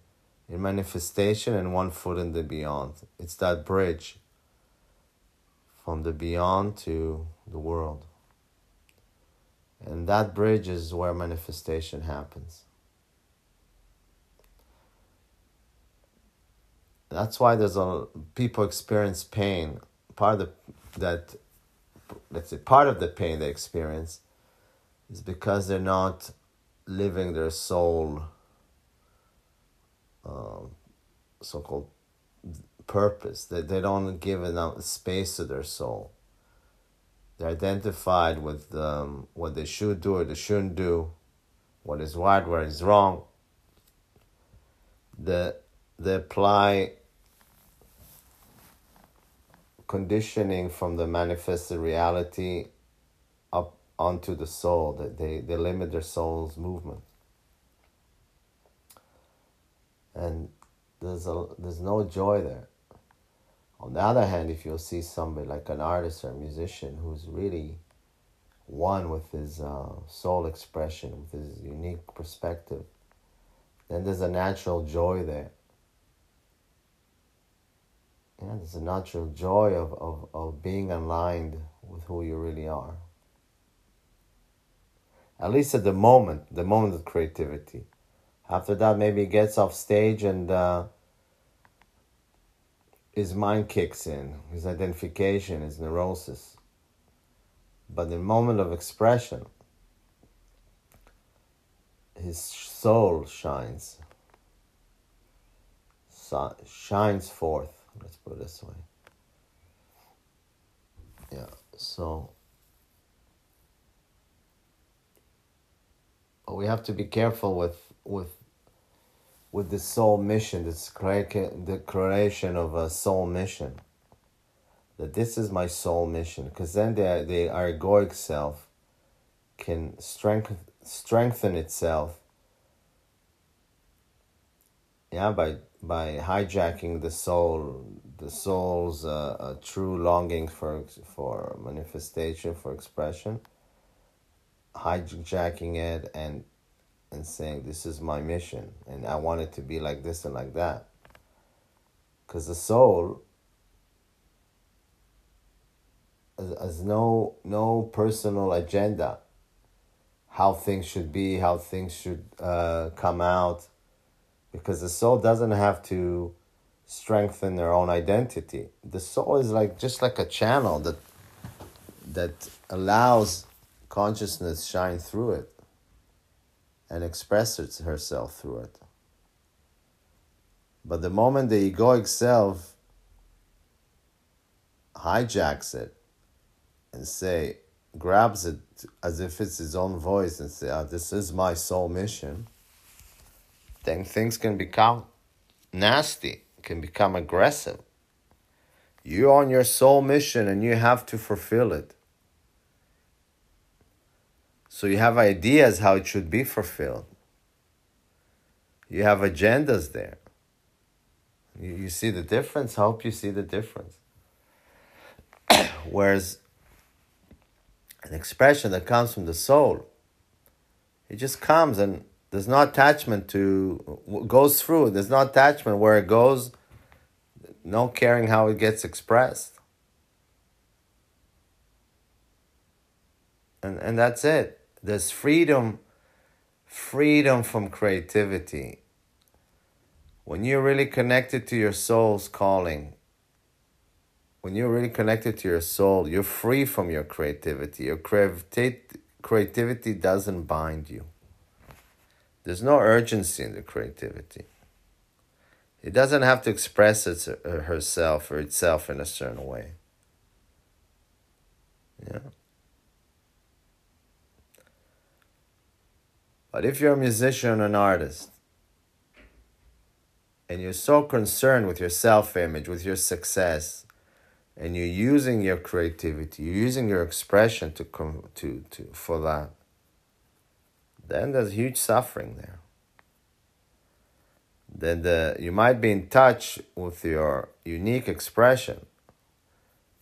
in manifestation and one foot in the beyond. It's that bridge from the beyond to the world. And that bridge is where manifestation happens. That's why there's a people experience pain. Part of the, that let's say part of the pain they experience is because they're not living their soul uh, so-called purpose, that they don't give enough space to their soul. They're identified with um, what they should do or they shouldn't do, what is right, what is wrong. The, they apply conditioning from the manifested reality up onto the soul, that they, they limit their soul's movement. And there's a there's no joy there. On the other hand, if you'll see somebody like an artist or a musician who's really one with his uh, soul expression, with his unique perspective, then there's a natural joy there. Yeah, there's a natural joy of, of, of being aligned with who you really are. At least at the moment, the moment of creativity. After that, maybe he gets off stage and uh, his mind kicks in, his identification, his neurosis. But the moment of expression, his soul shines, shines forth. Let's put it this way. Yeah, so we have to be careful with with with the soul mission, this the creation of a soul mission. That this is my soul mission, because then the the egoic self can strengthen strengthen itself. Yeah, by by hijacking the soul, the soul's uh, true longing for for manifestation, for expression, hijacking it and and saying this is my mission and I want it to be like this and like that. Because the soul has, no no personal agenda. How things should be, how things should uh, come out, because the soul doesn't have to strengthen their own identity. The soul is like just like a channel that that allows consciousness shine through it and expresses herself through it. But the moment the egoic self hijacks it and say, grabs it as if it's his own voice and say, oh, this is my soul mission, then things can become nasty, can become aggressive. You're on your soul mission and you have to fulfill it. So you have ideas how it should be fulfilled. You have agendas there. You, you see the difference? I hope you see the difference. Whereas an expression that comes from the soul, it just comes and there's no attachment to goes through. There's no attachment where it goes, no caring how it gets expressed. And and that's it. There's freedom, freedom from creativity. When you're really connected to your soul's calling, when you're really connected to your soul, you're free from your creativity. Your creativity doesn't bind you. There's no urgency in the creativity. It doesn't have to express its, uh, herself or itself in a certain way. Yeah. But if you're a musician, or an artist, and you're so concerned with your self image, with your success, and you're using your creativity, you're using your expression to, come, to, to, for that, then there's huge suffering there. Then the, you might be in touch with your unique expression,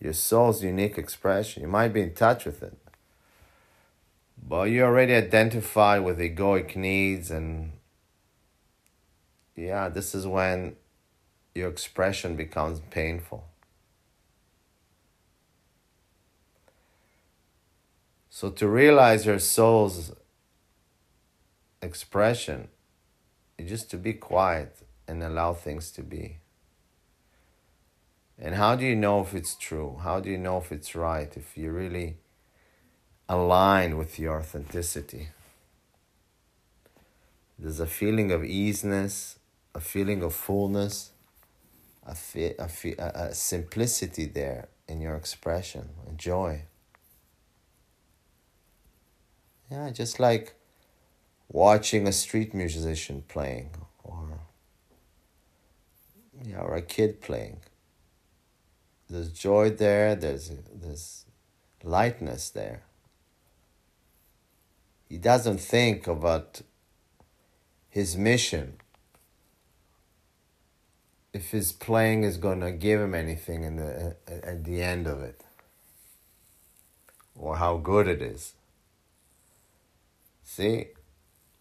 your soul's unique expression. You might be in touch with it. But you already identify with egoic needs, and yeah, this is when your expression becomes painful. So, to realize your soul's expression just to be quiet and allow things to be. And how do you know if it's true? How do you know if it's right? If you really aligned with your authenticity. There's a feeling of easiness, a feeling of fullness, a, fi- a, fi- a, a simplicity there in your expression, a joy. Yeah, just like watching a street musician playing or yeah, or a kid playing. There's joy there, there's there's lightness there he doesn't think about his mission. If his playing is going to give him anything in the, at the end of it, or how good it is. See,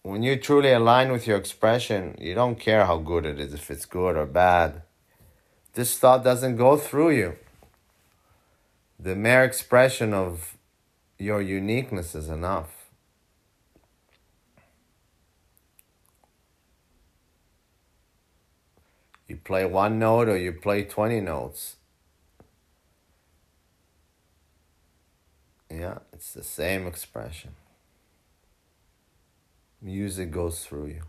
when you truly align with your expression, you don't care how good it is, if it's good or bad. this thought doesn't go through you, the mere expression of your uniqueness is enough. You play one note or you play 20 notes. Yeah, it's the same expression. Music goes through you.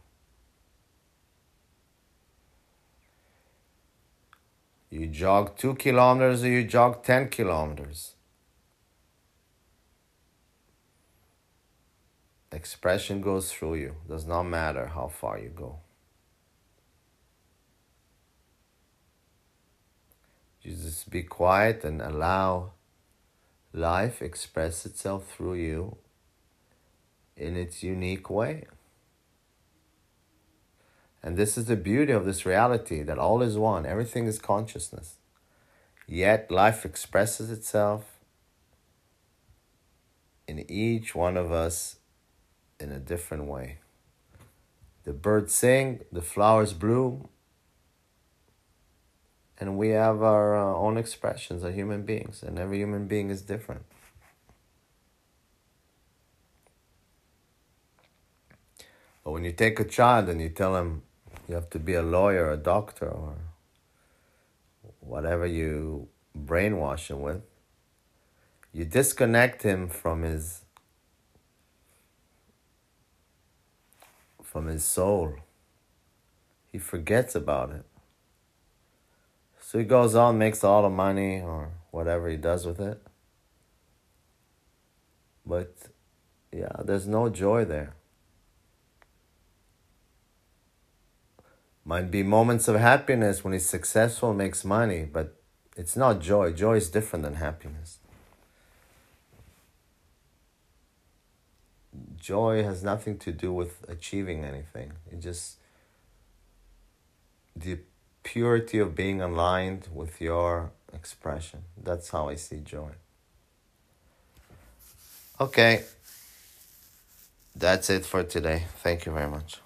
You jog two kilometers or you jog 10 kilometers. Expression goes through you. Does not matter how far you go. You just be quiet and allow life express itself through you in its unique way. And this is the beauty of this reality that all is one, everything is consciousness. Yet life expresses itself in each one of us in a different way. The birds sing, the flowers bloom, and we have our uh, own expressions as human beings, and every human being is different. But when you take a child and you tell him you have to be a lawyer, a doctor, or whatever you brainwash him with, you disconnect him from his from his soul. He forgets about it. So he goes on, makes a lot of money or whatever he does with it. But yeah, there's no joy there. Might be moments of happiness when he's successful, makes money, but it's not joy. Joy is different than happiness. Joy has nothing to do with achieving anything. It just the purity of being aligned with your expression. That's how I see joy. Okay. That's it for today. Thank you very much.